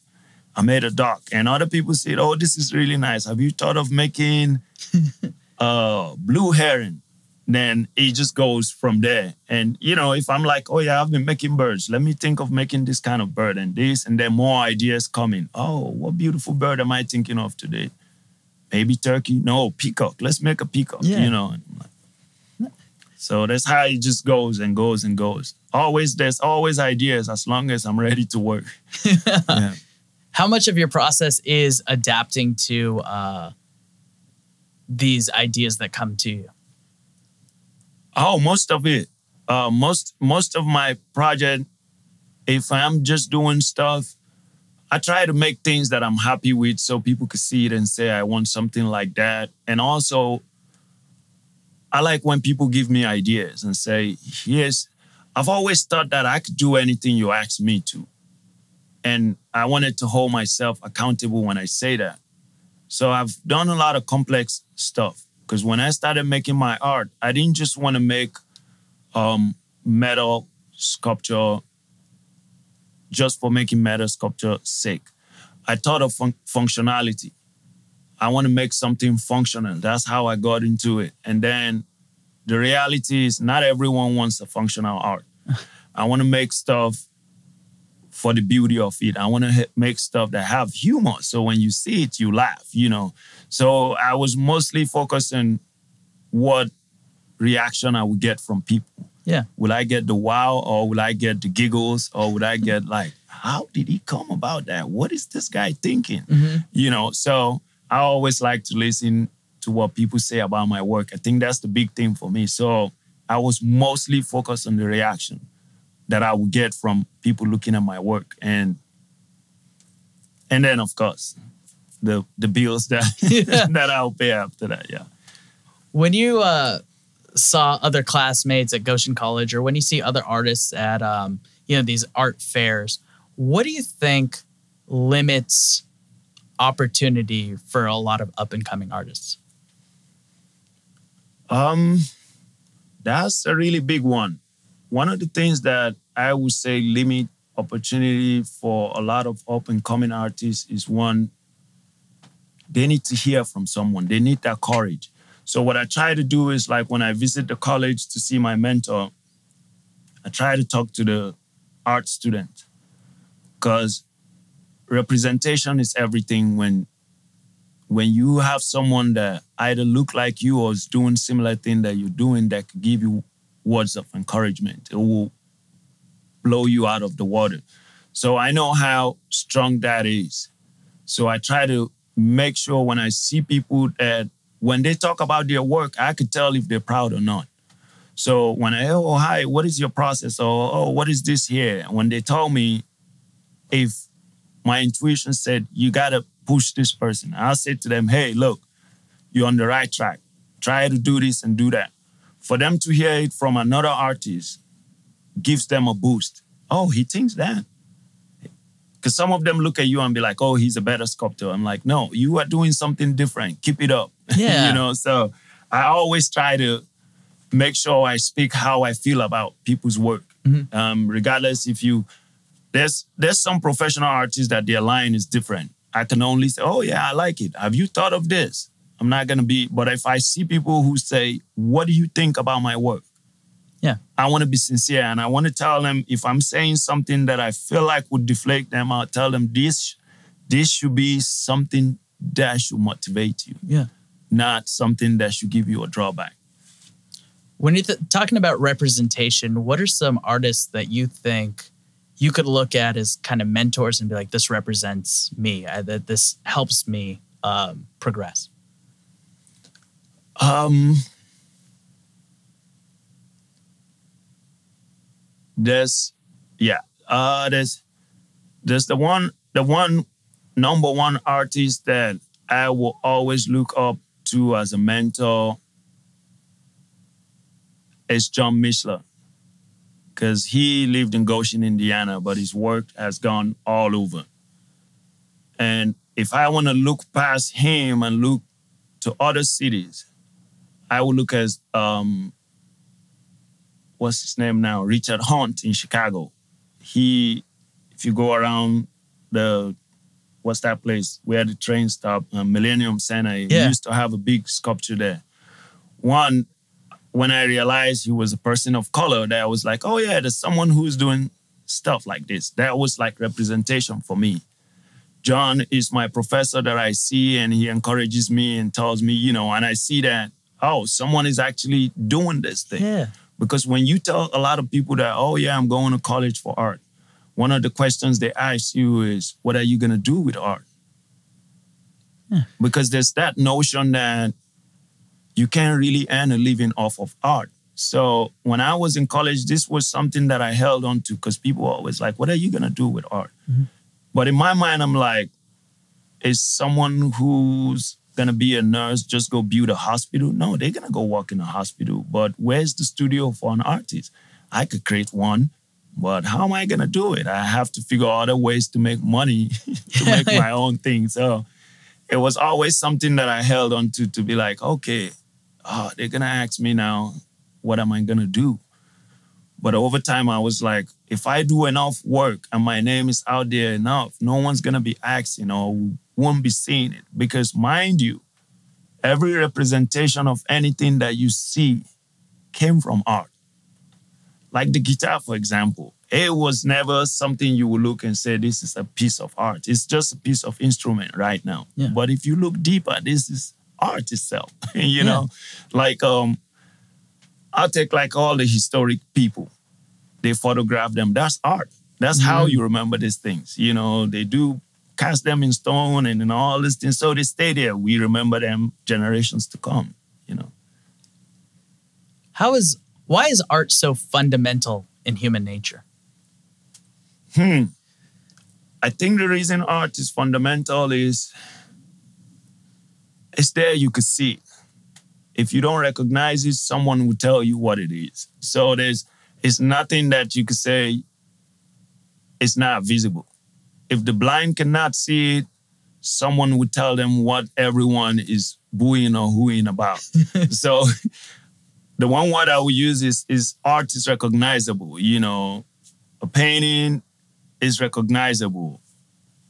Speaker 2: I made a duck, and other people said, "Oh, this is really nice. Have you thought of making uh, blue heron?" then it just goes from there. And you know, if I'm like, oh yeah, I've been making birds, let me think of making this kind of bird and this, and then more ideas coming. Oh, what beautiful bird am I thinking of today? Maybe turkey? No, peacock. Let's make a peacock. Yeah. You know. So that's how it just goes and goes and goes. Always, there's always ideas as long as I'm ready to work.
Speaker 1: yeah. How much of your process is adapting to uh, these ideas that come to you?
Speaker 2: Oh, most of it. Uh, most most of my project, if I'm just doing stuff, I try to make things that I'm happy with so people can see it and say I want something like that. And also, I like when people give me ideas and say, "Yes, I've always thought that I could do anything you ask me to." And I wanted to hold myself accountable when I say that. So I've done a lot of complex stuff. Because when I started making my art, I didn't just want to make um, metal sculpture just for making metal sculpture sake. I thought of fun- functionality. I want to make something functional. That's how I got into it. And then the reality is, not everyone wants a functional art. I want to make stuff for the beauty of it. I want to make stuff that have humor. So when you see it, you laugh, you know. So I was mostly focused on what reaction I would get from people.
Speaker 1: Yeah.
Speaker 2: Will I get the wow or will I get the giggles or would I get like, how did he come about that? What is this guy thinking? Mm-hmm. You know, so I always like to listen to what people say about my work. I think that's the big thing for me. So I was mostly focused on the reaction that I would get from people looking at my work. And and then of course the the bills that yeah. that I'll pay after that. Yeah.
Speaker 1: When you uh, saw other classmates at Goshen College, or when you see other artists at um, you know these art fairs, what do you think limits opportunity for a lot of up and coming artists?
Speaker 2: Um, that's a really big one. One of the things that I would say limit opportunity for a lot of up and coming artists is one they need to hear from someone. They need that courage. So what I try to do is like when I visit the college to see my mentor, I try to talk to the art student. Because representation is everything when when you have someone that either look like you or is doing similar thing that you're doing that could give you words of encouragement. It will blow you out of the water. So i know how strong that is. So i try to make sure when I see people that when they talk about their work, I could tell if they're proud or not. So when I, oh, hi, what is your process? Or, oh, what is this here? When they tell me if my intuition said, you got to push this person, I'll say to them, hey, look, you're on the right track. Try to do this and do that. For them to hear it from another artist gives them a boost. Oh, he thinks that. Because some of them look at you and be like, oh, he's a better sculptor. I'm like, no, you are doing something different. Keep it up.
Speaker 1: Yeah.
Speaker 2: you know, so I always try to make sure I speak how I feel about people's work. Mm-hmm. Um, regardless if you there's there's some professional artists that their line is different. I can only say, oh yeah, I like it. Have you thought of this? I'm not gonna be, but if I see people who say, what do you think about my work?
Speaker 1: Yeah.
Speaker 2: I want to be sincere and I want to tell them if I'm saying something that I feel like would deflate them, I'll tell them this this should be something that should motivate you.
Speaker 1: Yeah.
Speaker 2: Not something that should give you a drawback.
Speaker 1: When you're th- talking about representation, what are some artists that you think you could look at as kind of mentors and be like, this represents me, uh, that this helps me um, progress?
Speaker 2: Um, there's yeah uh there's there's the one the one number one artist that I will always look up to as a mentor is John Mishler. because he lived in Goshen, Indiana, but his work has gone all over. And if I want to look past him and look to other cities, I will look at um, what's his name now, Richard Hunt in Chicago. He, if you go around the what's that place where the train stop, uh, Millennium Center, he
Speaker 1: Yeah.
Speaker 2: used to have a big sculpture there. One, when I realized he was a person of color, that I was like, oh yeah, there's someone who's doing stuff like this. That was like representation for me. John is my professor that I see, and he encourages me and tells me, you know, and I see that, oh, someone is actually doing this thing.
Speaker 1: Yeah.
Speaker 2: Because when you tell a lot of people that, oh, yeah, I'm going to college for art, one of the questions they ask you is, what are you going to do with art? Hmm. Because there's that notion that you can't really earn a living off of art. So when I was in college, this was something that I held on to because people were always like, what are you going to do with art? Mm-hmm. But in my mind, I'm like, is someone who's gonna be a nurse just go build a hospital? No, they're gonna go work in a hospital. But where's the studio for an artist? I could create one, but how am I gonna do it? I have to figure out other ways to make money to make my own thing. So it was always something that I held on to to be like, okay, oh, they're gonna ask me now, what am I gonna do? But over time, I was like, if I do enough work and my name is out there enough, no one's gonna be asking or won't be seeing it. Because mind you, every representation of anything that you see came from art. Like the guitar, for example, it was never something you would look and say, this is a piece of art. It's just a piece of instrument right now.
Speaker 1: Yeah.
Speaker 2: But if you look deeper, this is art itself. you know, like um, I'll take like all the historic people. They photograph them. That's art. That's how you remember these things. You know, they do cast them in stone and, and all these things. So they stay there. We remember them generations to come, you know.
Speaker 1: How is why is art so fundamental in human nature?
Speaker 2: Hmm. I think the reason art is fundamental is it's there, you could see it. If you don't recognize it, someone will tell you what it is. So there's it's nothing that you could say it's not visible. If the blind cannot see it, someone would tell them what everyone is booing or hooing about. so the one word I would use is is art is recognizable. You know, a painting is recognizable.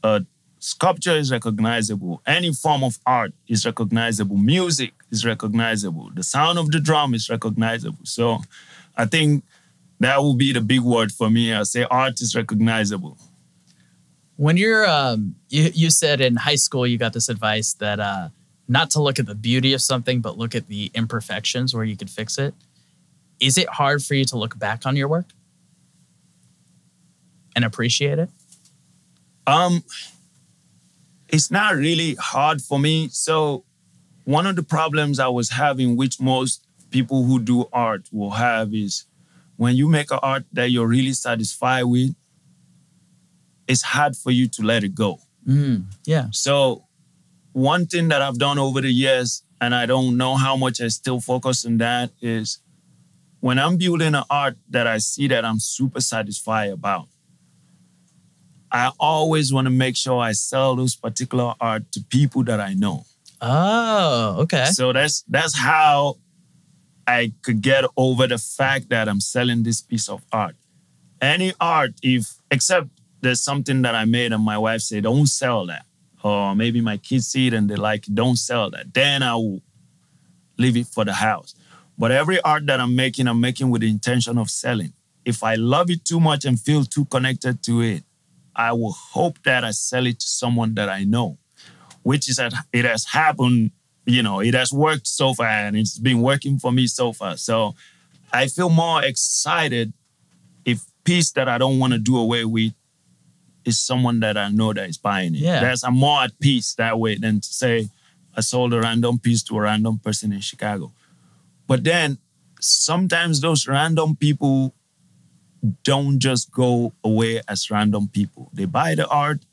Speaker 2: A sculpture is recognizable. Any form of art is recognizable. Music is recognizable. The sound of the drum is recognizable. So I think that will be the big word for me. I say art is recognizable.
Speaker 1: When you're um you, you said in high school you got this advice that uh not to look at the beauty of something but look at the imperfections where you could fix it. Is it hard for you to look back on your work and appreciate it?
Speaker 2: Um, it's not really hard for me. So, one of the problems I was having, which most people who do art will have, is when you make an art that you're really satisfied with, it's hard for you to let it go.
Speaker 1: Mm, yeah.
Speaker 2: So, one thing that I've done over the years, and I don't know how much I still focus on that, is when I'm building an art that I see that I'm super satisfied about, I always want to make sure I sell those particular art to people that I know.
Speaker 1: Oh, okay.
Speaker 2: So that's that's how I could get over the fact that I'm selling this piece of art. Any art, if except there's something that I made and my wife said, don't sell that. Or maybe my kids see it and they like, don't sell that. Then I will leave it for the house. But every art that I'm making, I'm making with the intention of selling. If I love it too much and feel too connected to it, I will hope that I sell it to someone that I know, which is that it has happened, you know, it has worked so far and it's been working for me so far. So I feel more excited if piece that I don't want to do away with is someone that I know that is buying it.
Speaker 1: Yeah.
Speaker 2: That's I'm more at peace that way than to say I sold a random piece to a random person in Chicago. But then sometimes those random people don't just go away as random people. They buy the art,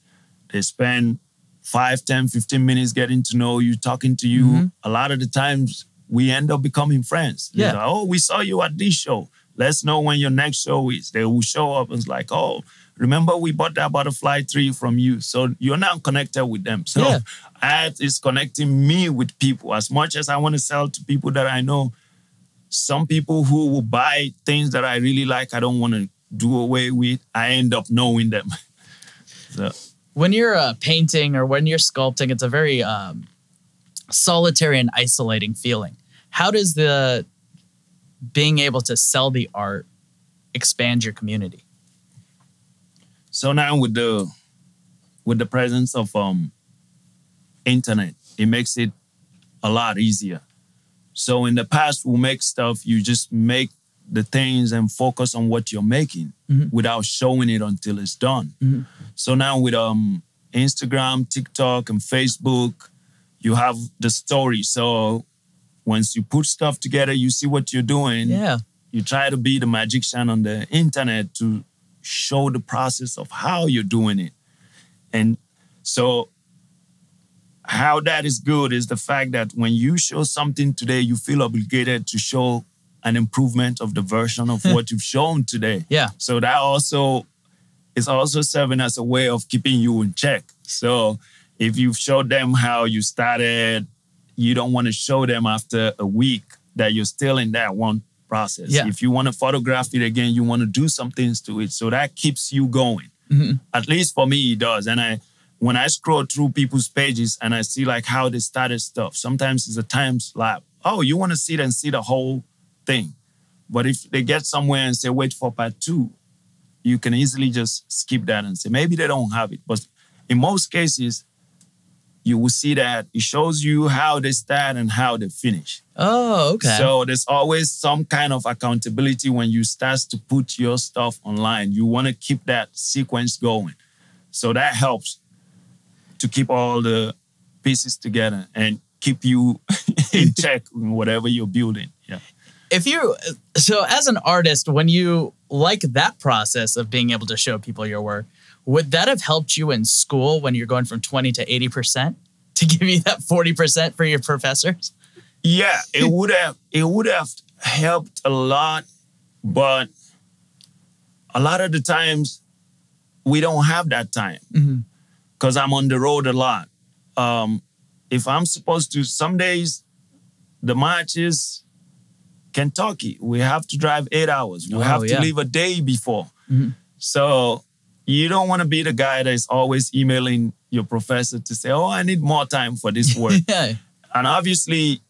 Speaker 2: they spend 5, 10, 15 minutes getting to know you, talking to you.
Speaker 1: Mhm.
Speaker 2: A lot of the times we end up becoming friends.
Speaker 1: Yeah.
Speaker 2: say, oh, we saw you at this show. let's know when your next show is. They will show up and it's like, oh, remember we bought that butterfly tree from you. So you're now connected with them. So
Speaker 1: Yeah.
Speaker 2: art is connecting me with people. As much as I want to sell to people that I know, some people who will buy things that I really like, I don't want to do away with. I end up knowing them. so
Speaker 1: when you're uh, painting or when you're sculpting, it's a very um, solitary and isolating feeling. How does the being able to sell the art expand your community?
Speaker 2: So now with the with the presence of um internet, it makes it a lot easier. So in the past, we'll make stuff, you just make the things and focus on what you're making
Speaker 1: Mhm.
Speaker 2: without showing it until it's done.
Speaker 1: Mhm.
Speaker 2: So now with um Instagram, TikTok, and Facebook, you have the story. So once you put stuff together, you see what you're doing
Speaker 1: Yeah.
Speaker 2: you try to be the magician on the internet to show the process of how you're doing it. And so, how that is good is the fact that when you show something today, you feel obligated to show an improvement of the version of hmm. what you've shown today.
Speaker 1: Yeah.
Speaker 2: So that also is also serving as a way of keeping you in check. So if you've showed them how you started, you don't want to show them after a week that you're still in that one process.
Speaker 1: Yeah.
Speaker 2: If you want to photograph it again, you want to do some things to it. So that keeps you going.
Speaker 1: Mhm.
Speaker 2: At least for me, it does. And I when I scroll through people's pages and I see like how they started stuff, sometimes it's a time slap. Oh, you want to see it and see the whole thing. But if they get somewhere and say, wait for part two, you can easily just skip that and say, maybe they don't have it. But in most cases, you will see that it shows you how they start and how they finish.
Speaker 1: Oh, okay.
Speaker 2: So there's always some kind of accountability when you start to put your stuff online. You want to keep that sequence going. So that helps to keep all the pieces together and keep you in check in whatever you're building. Yeah.
Speaker 1: if you so as an artist when you like that process of being able to show people your work would that have helped you in school when you're going from 20 to 80% to give you that 40% for your professors
Speaker 2: Yeah, it would have it would have helped a lot, but a lot of the times we don't have that time because I'm on the road a lot. Um, if I'm supposed to, some days the match is Kentucky. We have to drive eight hours. We
Speaker 1: Oh,
Speaker 2: have to
Speaker 1: yeah.
Speaker 2: leave a day before.
Speaker 1: Mhm.
Speaker 2: So you don't want to be the guy that is always emailing your professor to say, "Oh, I need more time for this work."
Speaker 1: yeah
Speaker 2: and obviously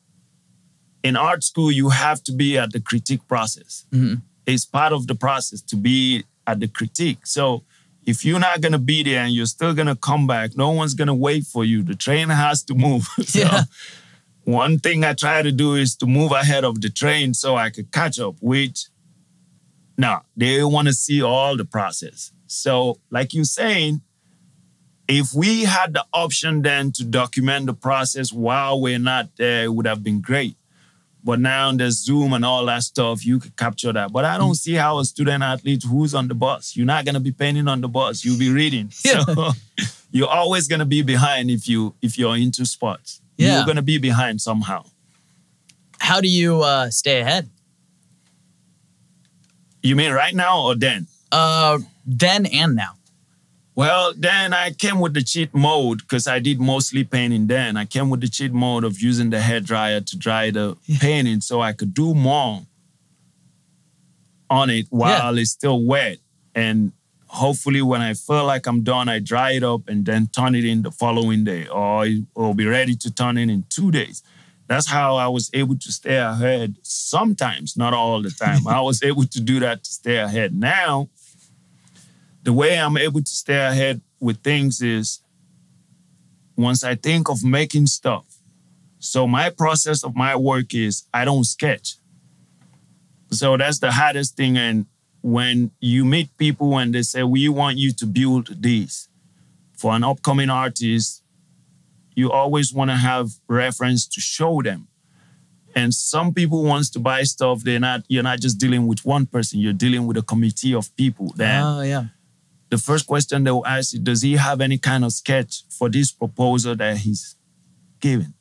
Speaker 2: in art school you have to be at the critique process
Speaker 1: Mhm.
Speaker 2: it's part of the process to be at the critique so if you're not going to be there and you're still going to come back no one's going to wait for you the train has to move so
Speaker 1: Yeah.
Speaker 2: one thing i try to do is to move ahead of the train so i could catch up which no they want to see all the process so like you're saying if we had the option then to document the process while we're not there, it would have been great. But now there's Zoom and all that stuff, you could capture that. But I don't see how a student athlete who's on the bus, you're not gonna be painting on the bus, you'll be reading.
Speaker 1: Yeah.
Speaker 2: So you're always gonna be behind if you if you're into sports.
Speaker 1: Yeah.
Speaker 2: You're gonna be behind somehow.
Speaker 1: how do you uh, stay ahead
Speaker 2: You mean right now or then?
Speaker 1: uh, then and now
Speaker 2: Well, then I came with the cheat mode because I did mostly painting then. I came with the cheat mode of using the hair dryer to dry the painting so I could do more on it while it's still wet. And hopefully, when I feel like I'm done, I dry it up and then turn it in the following day, or it will be ready to turn in in two days. That's how I was able to stay ahead sometimes, not all the time. I was able to do that to stay ahead. Now, the way I'm able to stay ahead with things is once I think of making stuff. So my process of my work is I don't sketch. So that's the hardest thing. And when you meet people and they say, we want you to build this for an upcoming artist, you always want to have reference to show them. And some people wants to buy stuff. They're not, you're not just dealing with one person, you're dealing with a committee of people. Then
Speaker 1: oh yeah
Speaker 2: the first question they will ask is, does he have any kind of sketch for this proposal that he's giving?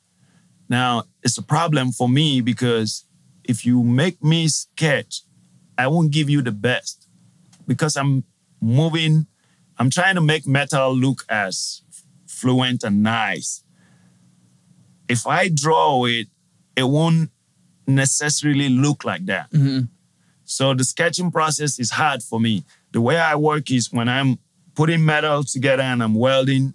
Speaker 2: Now, it's a problem for me because if you make me sketch I won't give you the best because I'm moving, I'm trying to make metal look as fluent and nice. If I draw it, it won't necessarily look like that.
Speaker 1: Mm-hmm.
Speaker 2: So the sketching process is hard for me. The way I work is when I'm putting metal together and I'm welding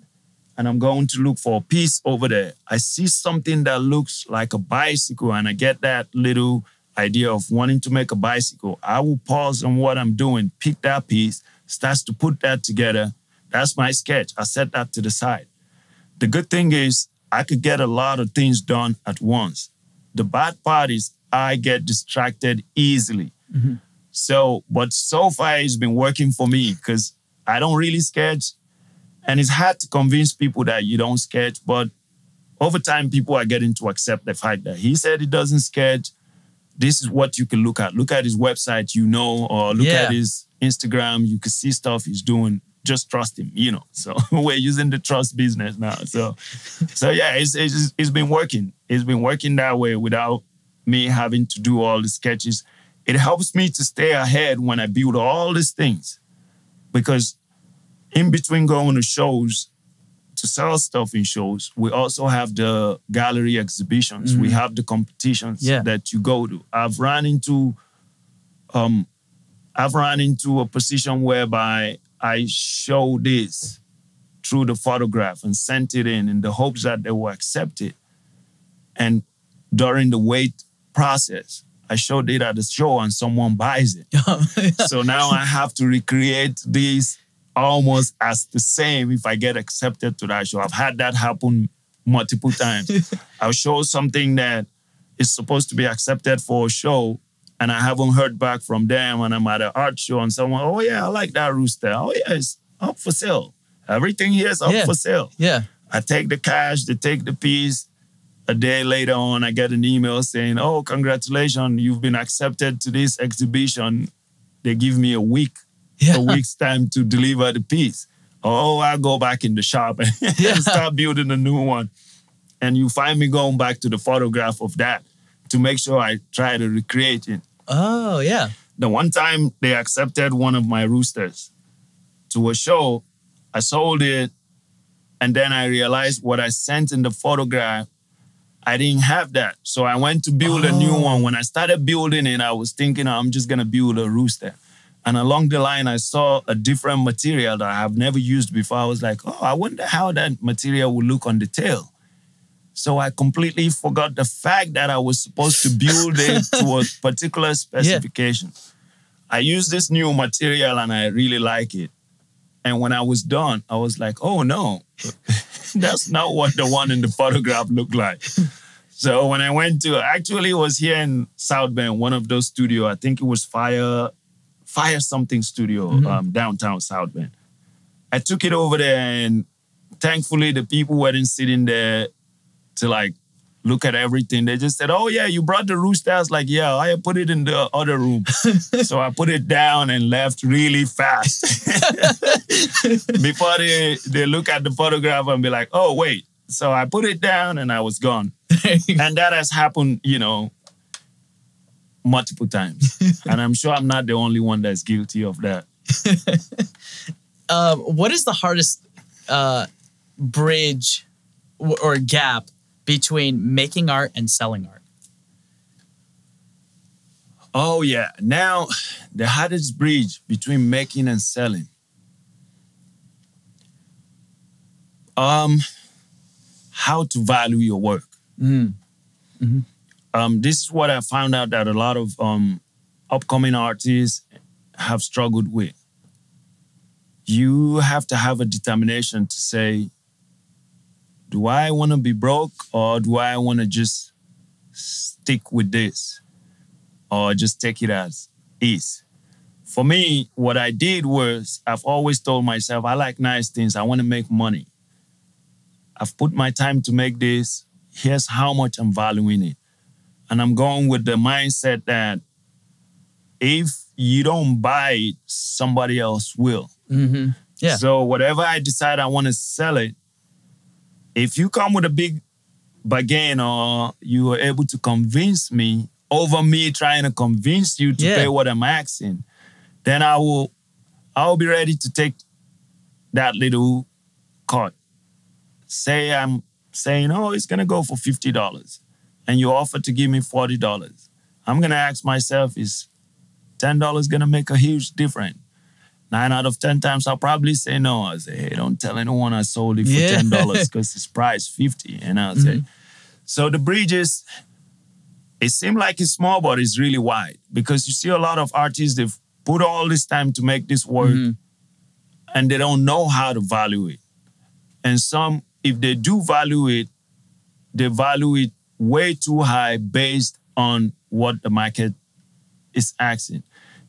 Speaker 2: and I'm going to look for a piece over there. I see something that looks like a bicycle and I get that little idea of wanting to make a bicycle. I will pause on what I'm doing, pick that piece, starts to put that together. That's my sketch. I set that to the side. The good thing is I could get a lot of things done at once. The bad part is I get distracted easily.
Speaker 1: Mm-hmm.
Speaker 2: So, but so far it's been working for me because I don't really sketch. And it's hard to convince people that you don't sketch, but over time, people are getting to accept the fact that he said he doesn't sketch. This is what you can look at. Look at his website, you know, or look
Speaker 1: Yeah.
Speaker 2: at his Instagram. You can see stuff he's doing. Just trust him, you know. So we're using the trust business now. So, so yeah, it's, it's it's been working. It's been working that way without me having to do all the sketches. It helps me to stay ahead when I build all these things, because in between going to shows to sell stuff in shows, we also have the gallery exhibitions. We have the competitions
Speaker 1: Yeah.
Speaker 2: that you go to. I've run into um I've run into a position whereby I show this through the photograph and sent it in in the hopes that they will accept it. And during the wait process, I showed it at the show and someone buys it. So now I have to recreate these almost as the same if I get accepted to that show. I've had that happen multiple times. I'll show something that is supposed to be accepted for a show and I haven't heard back from them and I'm at an art show and someone, oh yeah, I like that rooster. Oh yeah, it's up for sale. Everything here is up
Speaker 1: Yeah.
Speaker 2: for sale.
Speaker 1: yeah.
Speaker 2: I take the cash, they take the piece. A day later on, I get an email saying, Oh, congratulations, you've been accepted to this exhibition. They give me a week,
Speaker 1: Yeah.
Speaker 2: a week's time to deliver the piece. Oh, I go back in the shop and
Speaker 1: Yeah.
Speaker 2: start building a new one. And you find me going back to the photograph of that to make sure I try to recreate it.
Speaker 1: Oh, yeah.
Speaker 2: The one time they accepted one of my roosters to a show, I sold it. And then I realized what I sent in the photograph, I didn't have that. So I went to build a new
Speaker 1: Oh.
Speaker 2: one. When I started building it, I was thinking, I'm just going to build a rooster. And along the line, I saw a different material that I have never used before. I was like, oh, I wonder how that material will look on the tail. So I completely forgot the fact that I was supposed to build it to a particular specification. I used this new material and I really like it. And when I was done, I was like, oh no, that's not what the one in the photograph looked like. So when I went to actually it was here in South Bend, one of those studio. I think it was Fire Fire something studio um, downtown South Bend. I took it over there and thankfully the people weren't sitting there to like look at everything. They just said, "Oh yeah, you brought the rooster." I was like, "Yeah, I put it in the other room." so I put it down and left really fast before they they look at the photograph and be like, "Oh wait." So I put it down and I was gone, and that has happened, you know, multiple times. and I'm sure I'm not the only one that's guilty of that.
Speaker 1: um, what is the hardest uh, bridge or gap between making art and selling art?
Speaker 2: Oh yeah. Now the hardest bridge between making and selling. Um how to value your work.
Speaker 1: Mm.
Speaker 2: Um, this is what I found out that a lot of um upcoming artists have struggled with. You have to have a determination to say, do I want to be broke or do I want to just stick with this? or just take it as is. For me, what I did was I've always told myself I like nice things. I want to make money. I've put my time to make this. Here's how much I'm valuing it. And I'm going with the mindset that if you don't buy it, somebody else will.
Speaker 1: hmm Yeah.
Speaker 2: So whatever I decide I want to sell it, if you come with a big bargain or you are able to convince me over me trying to convince you to
Speaker 1: Yeah.
Speaker 2: pay what I'm asking, then I will I'll be ready to take that little cut. Say I'm saying, oh, it's gonna go for fifty dollars, and you offer to give me forty dollars. I'm gonna ask myself, is ten dollars gonna make a huge difference? Nine out of ten times I'll probably say no. I say, hey, don't tell anyone I sold it for
Speaker 1: Yeah.
Speaker 2: ten dollars because it's priced fifty. And I'll say, so the bridges, it seems like it's small, but it's really wide because you see a lot of artists they've put all this time to make this work
Speaker 1: Mhm.
Speaker 2: and they don't know how to value it. And some, if they do value it, they value it way too high based on what the market is asking.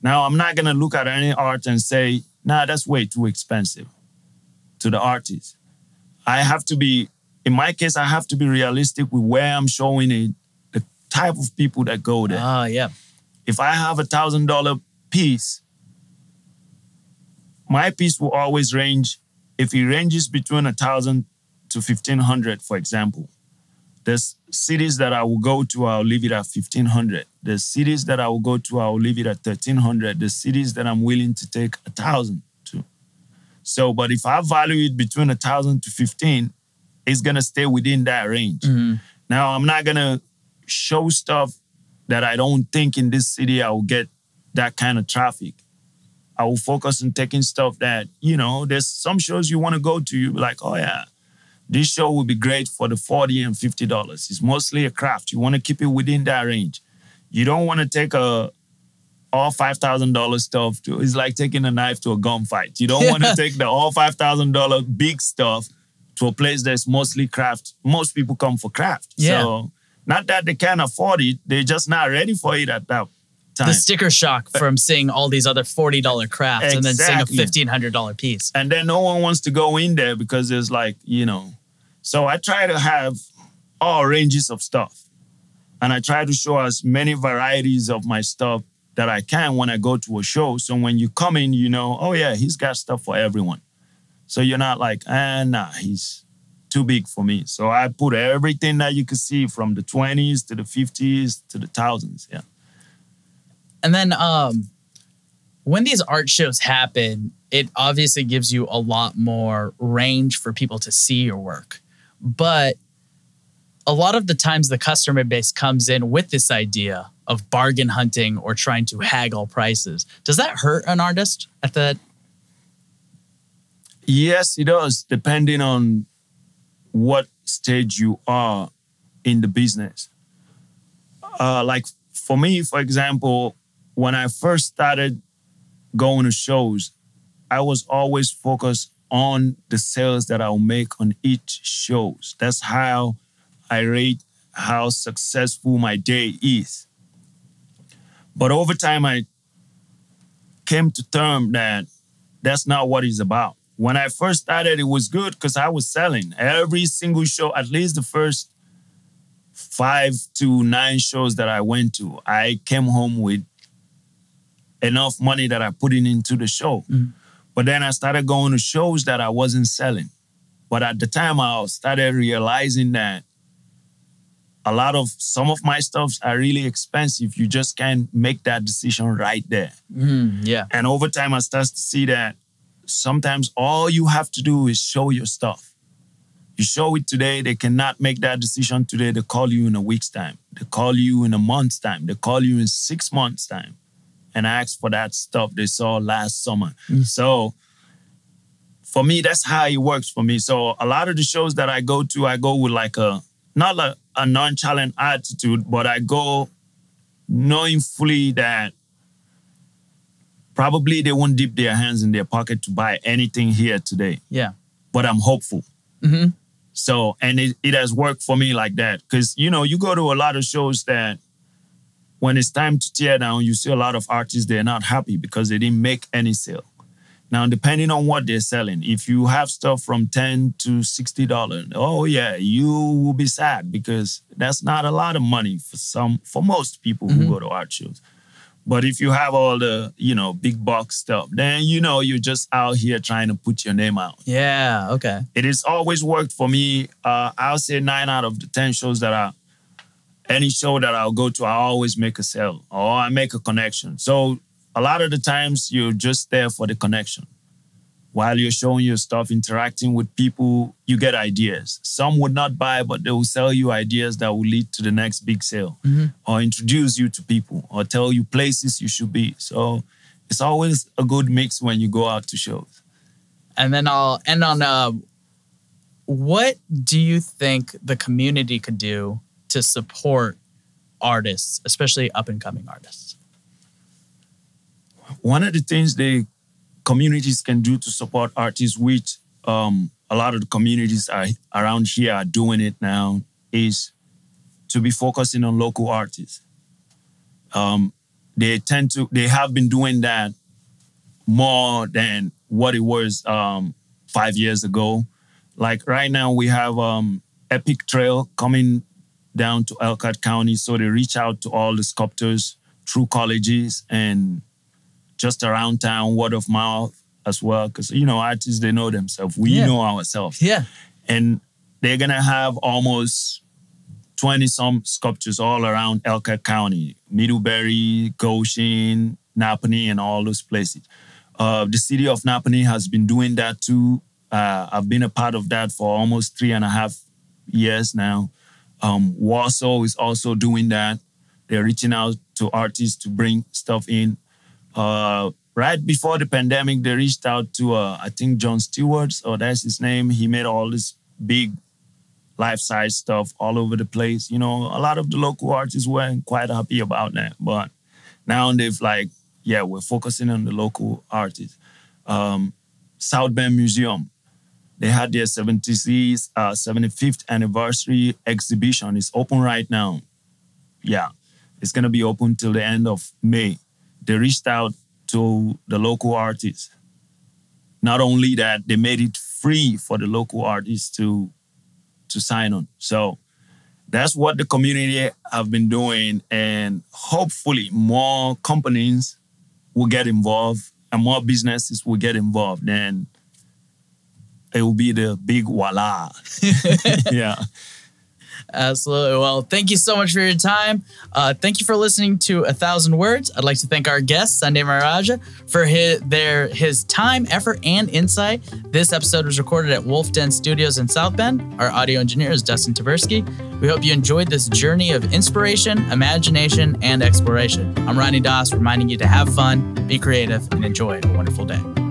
Speaker 2: Now, I'm not gonna look at any art and say, nah, that's way too expensive to the artist. I have to be, in my case, I have to be realistic with where I'm showing it, the type of people that go there
Speaker 1: Ah, yeah.
Speaker 2: if I have a thousand dollar piece, my piece will always range. If it ranges between a thousand to fifteen hundred, for example, there's cities that I will go to, I'll leave it at fifteen hundred. There's cities that I will go to, I will leave it at thirteen hundred. There's cities that I'm willing to take a thousand to. So, but if I value it between a thousand to fifteen, it's gonna stay within that range.
Speaker 1: Mhm.
Speaker 2: Now, I'm not gonna show stuff that I don't think in this city I will get that kind of traffic. I will focus on taking stuff that, you know, there's some shows you want to go to, you be like, oh yeah, this show will be great for the 40 and 50 dollars. It's mostly a craft. You want to keep it within that range. You don't want to take a all five thousand dollar stuff to it's like taking a knife to a gunfight. You don't want to take the all five thousand dollar big stuff to a place that's mostly craft. Most people come for craft.
Speaker 1: Yeah.
Speaker 2: So not that they can't afford it, they're just not ready for it at that time.
Speaker 1: The sticker shock from seeing all these other $40 crafts and then seeing a $1,500 piece.
Speaker 2: and then no one wants to go in there because there's like you know so i try to have all ranges of stuff. And i try to show as many varieties of my stuff that i can when i go to a show. So when you come in you know oh yeah he's got stuff for everyone. So you're not like ah nah he's too big for me. So i put everything that you could see from the 20s to the 50s to the thousands yeah.
Speaker 1: And then um, when these art shows happen, it obviously gives you a lot more range for people to see your work. But a lot of the times the customer base comes in with this idea of bargain hunting or trying to haggle prices. Does that hurt an artist at the
Speaker 2: Yes, it does, depending on what stage you are in the business. Uh, like for me, for example, when I first started going to shows, I was always focused on the sales that I'll make on each shows. That's how I rate how successful my day is. But over time, I came to term that that's not what it's about. When I first started, it was good because I was selling every single show, at least the first five to nine shows that I went to. I came home with enough money that I put in into the show.
Speaker 1: Mhm.
Speaker 2: But then I started going to shows that I wasn't selling. But at the time, I started realizing that a lot of some of my stuffs are really expensive. You just can't make that decision right there.
Speaker 1: Mm, yeah.
Speaker 2: And over time, I started to see that sometimes all you have to do is show your stuff. You show it today, they cannot make that decision today. They call you in a week's time. They call you in a month's time. They call you in six months' time and ask for that stuff they saw last summer. So for me, that's how it works for me. So a lot of the shows that I go to, I go with like a not like a nonchalant attitude, but I go knowing fully that probably they won't dip their hands in their pocket to buy anything here today.
Speaker 1: Yeah.
Speaker 2: But I'm hopeful.
Speaker 1: hmm
Speaker 2: So, and it, it has worked for me like that. Cause, you know, you go to a lot of shows that when it's time to tear down, you see a lot of artists, they're not happy because they didn't make any sale. Now, depending on what they're selling, if you have stuff from 10 to $60, oh yeah, you will be sad because that's not a lot of money for some, for most people who
Speaker 1: Mhm.
Speaker 2: go to art shows. But if you have all the, you know, big box stuff, then you know you're just out here trying to put your name out
Speaker 1: Yeah. Okay.
Speaker 2: it has always worked for me. Uh, I'll say nine out of the 10 shows that I any show that I'll go to, I always make a sale or I make a connection. So a lot of the times you're just there for the connection. While you're showing your stuff, interacting with people, you get ideas. Some would not buy, but they will sell you ideas that will lead to the next big sale mm-hmm. or introduce you to people or tell you places you should be. So it's always a good mix when you go out to shows.
Speaker 1: And then I'll end on uh, what do you think the community could do to support artists, especially up and coming artists?
Speaker 2: One of the things the communities can do to support artists, which um, a lot of the communities are, around here are doing it now, is to be focusing on local artists. Um, they tend to, they have been doing that more than what it was um, five years ago. Like right now, we have um, Epic Trail coming down to Elkhart County. So they reach out to all the sculptors through colleges and just around town, word of mouth as well. Because, you know, artists, they know themselves. We yeah. know ourselves.
Speaker 1: Yeah.
Speaker 2: And they're going to have almost 20 some sculptures all around Elkhart County, Middlebury, Goshen, Nappanee, and all those places. Uh, the city of Nappanee has been doing that too. Uh, I've been a part of that for almost three and a half years now. Um, Warsaw is also doing that. They're reaching out to artists to bring stuff in. Uh, right before the pandemic, they reached out to uh, I think John Stewart, or that's his name. He made all this big life-size stuff all over the place. You know, a lot of the local artists weren't quite happy about that, but now they've like, yeah, we're focusing on the local artists. Um, South Bend Museum, they had their 76th, uh, 75th anniversary exhibition. It's open right now. Yeah, it's gonna be open till the end of May. They reached out to the local artists. Not only that, they made it free for the local artists to to sign on. So that's what the community have been doing, and hopefully more companies will get involved and more businesses will get involved. And it will be the big voila. yeah.
Speaker 1: Absolutely. Well, thank you so much for your time. Uh, thank you for listening to A Thousand Words. I'd like to thank our guest, Sunday Mahaja, for his, their, his time, effort, and insight. This episode was recorded at Wolf Den Studios in South Bend. Our audio engineer is Dustin Tversky. We hope you enjoyed this journey of inspiration, imagination, and exploration. I'm Ronnie Doss, reminding you to have fun, be creative, and enjoy a wonderful day.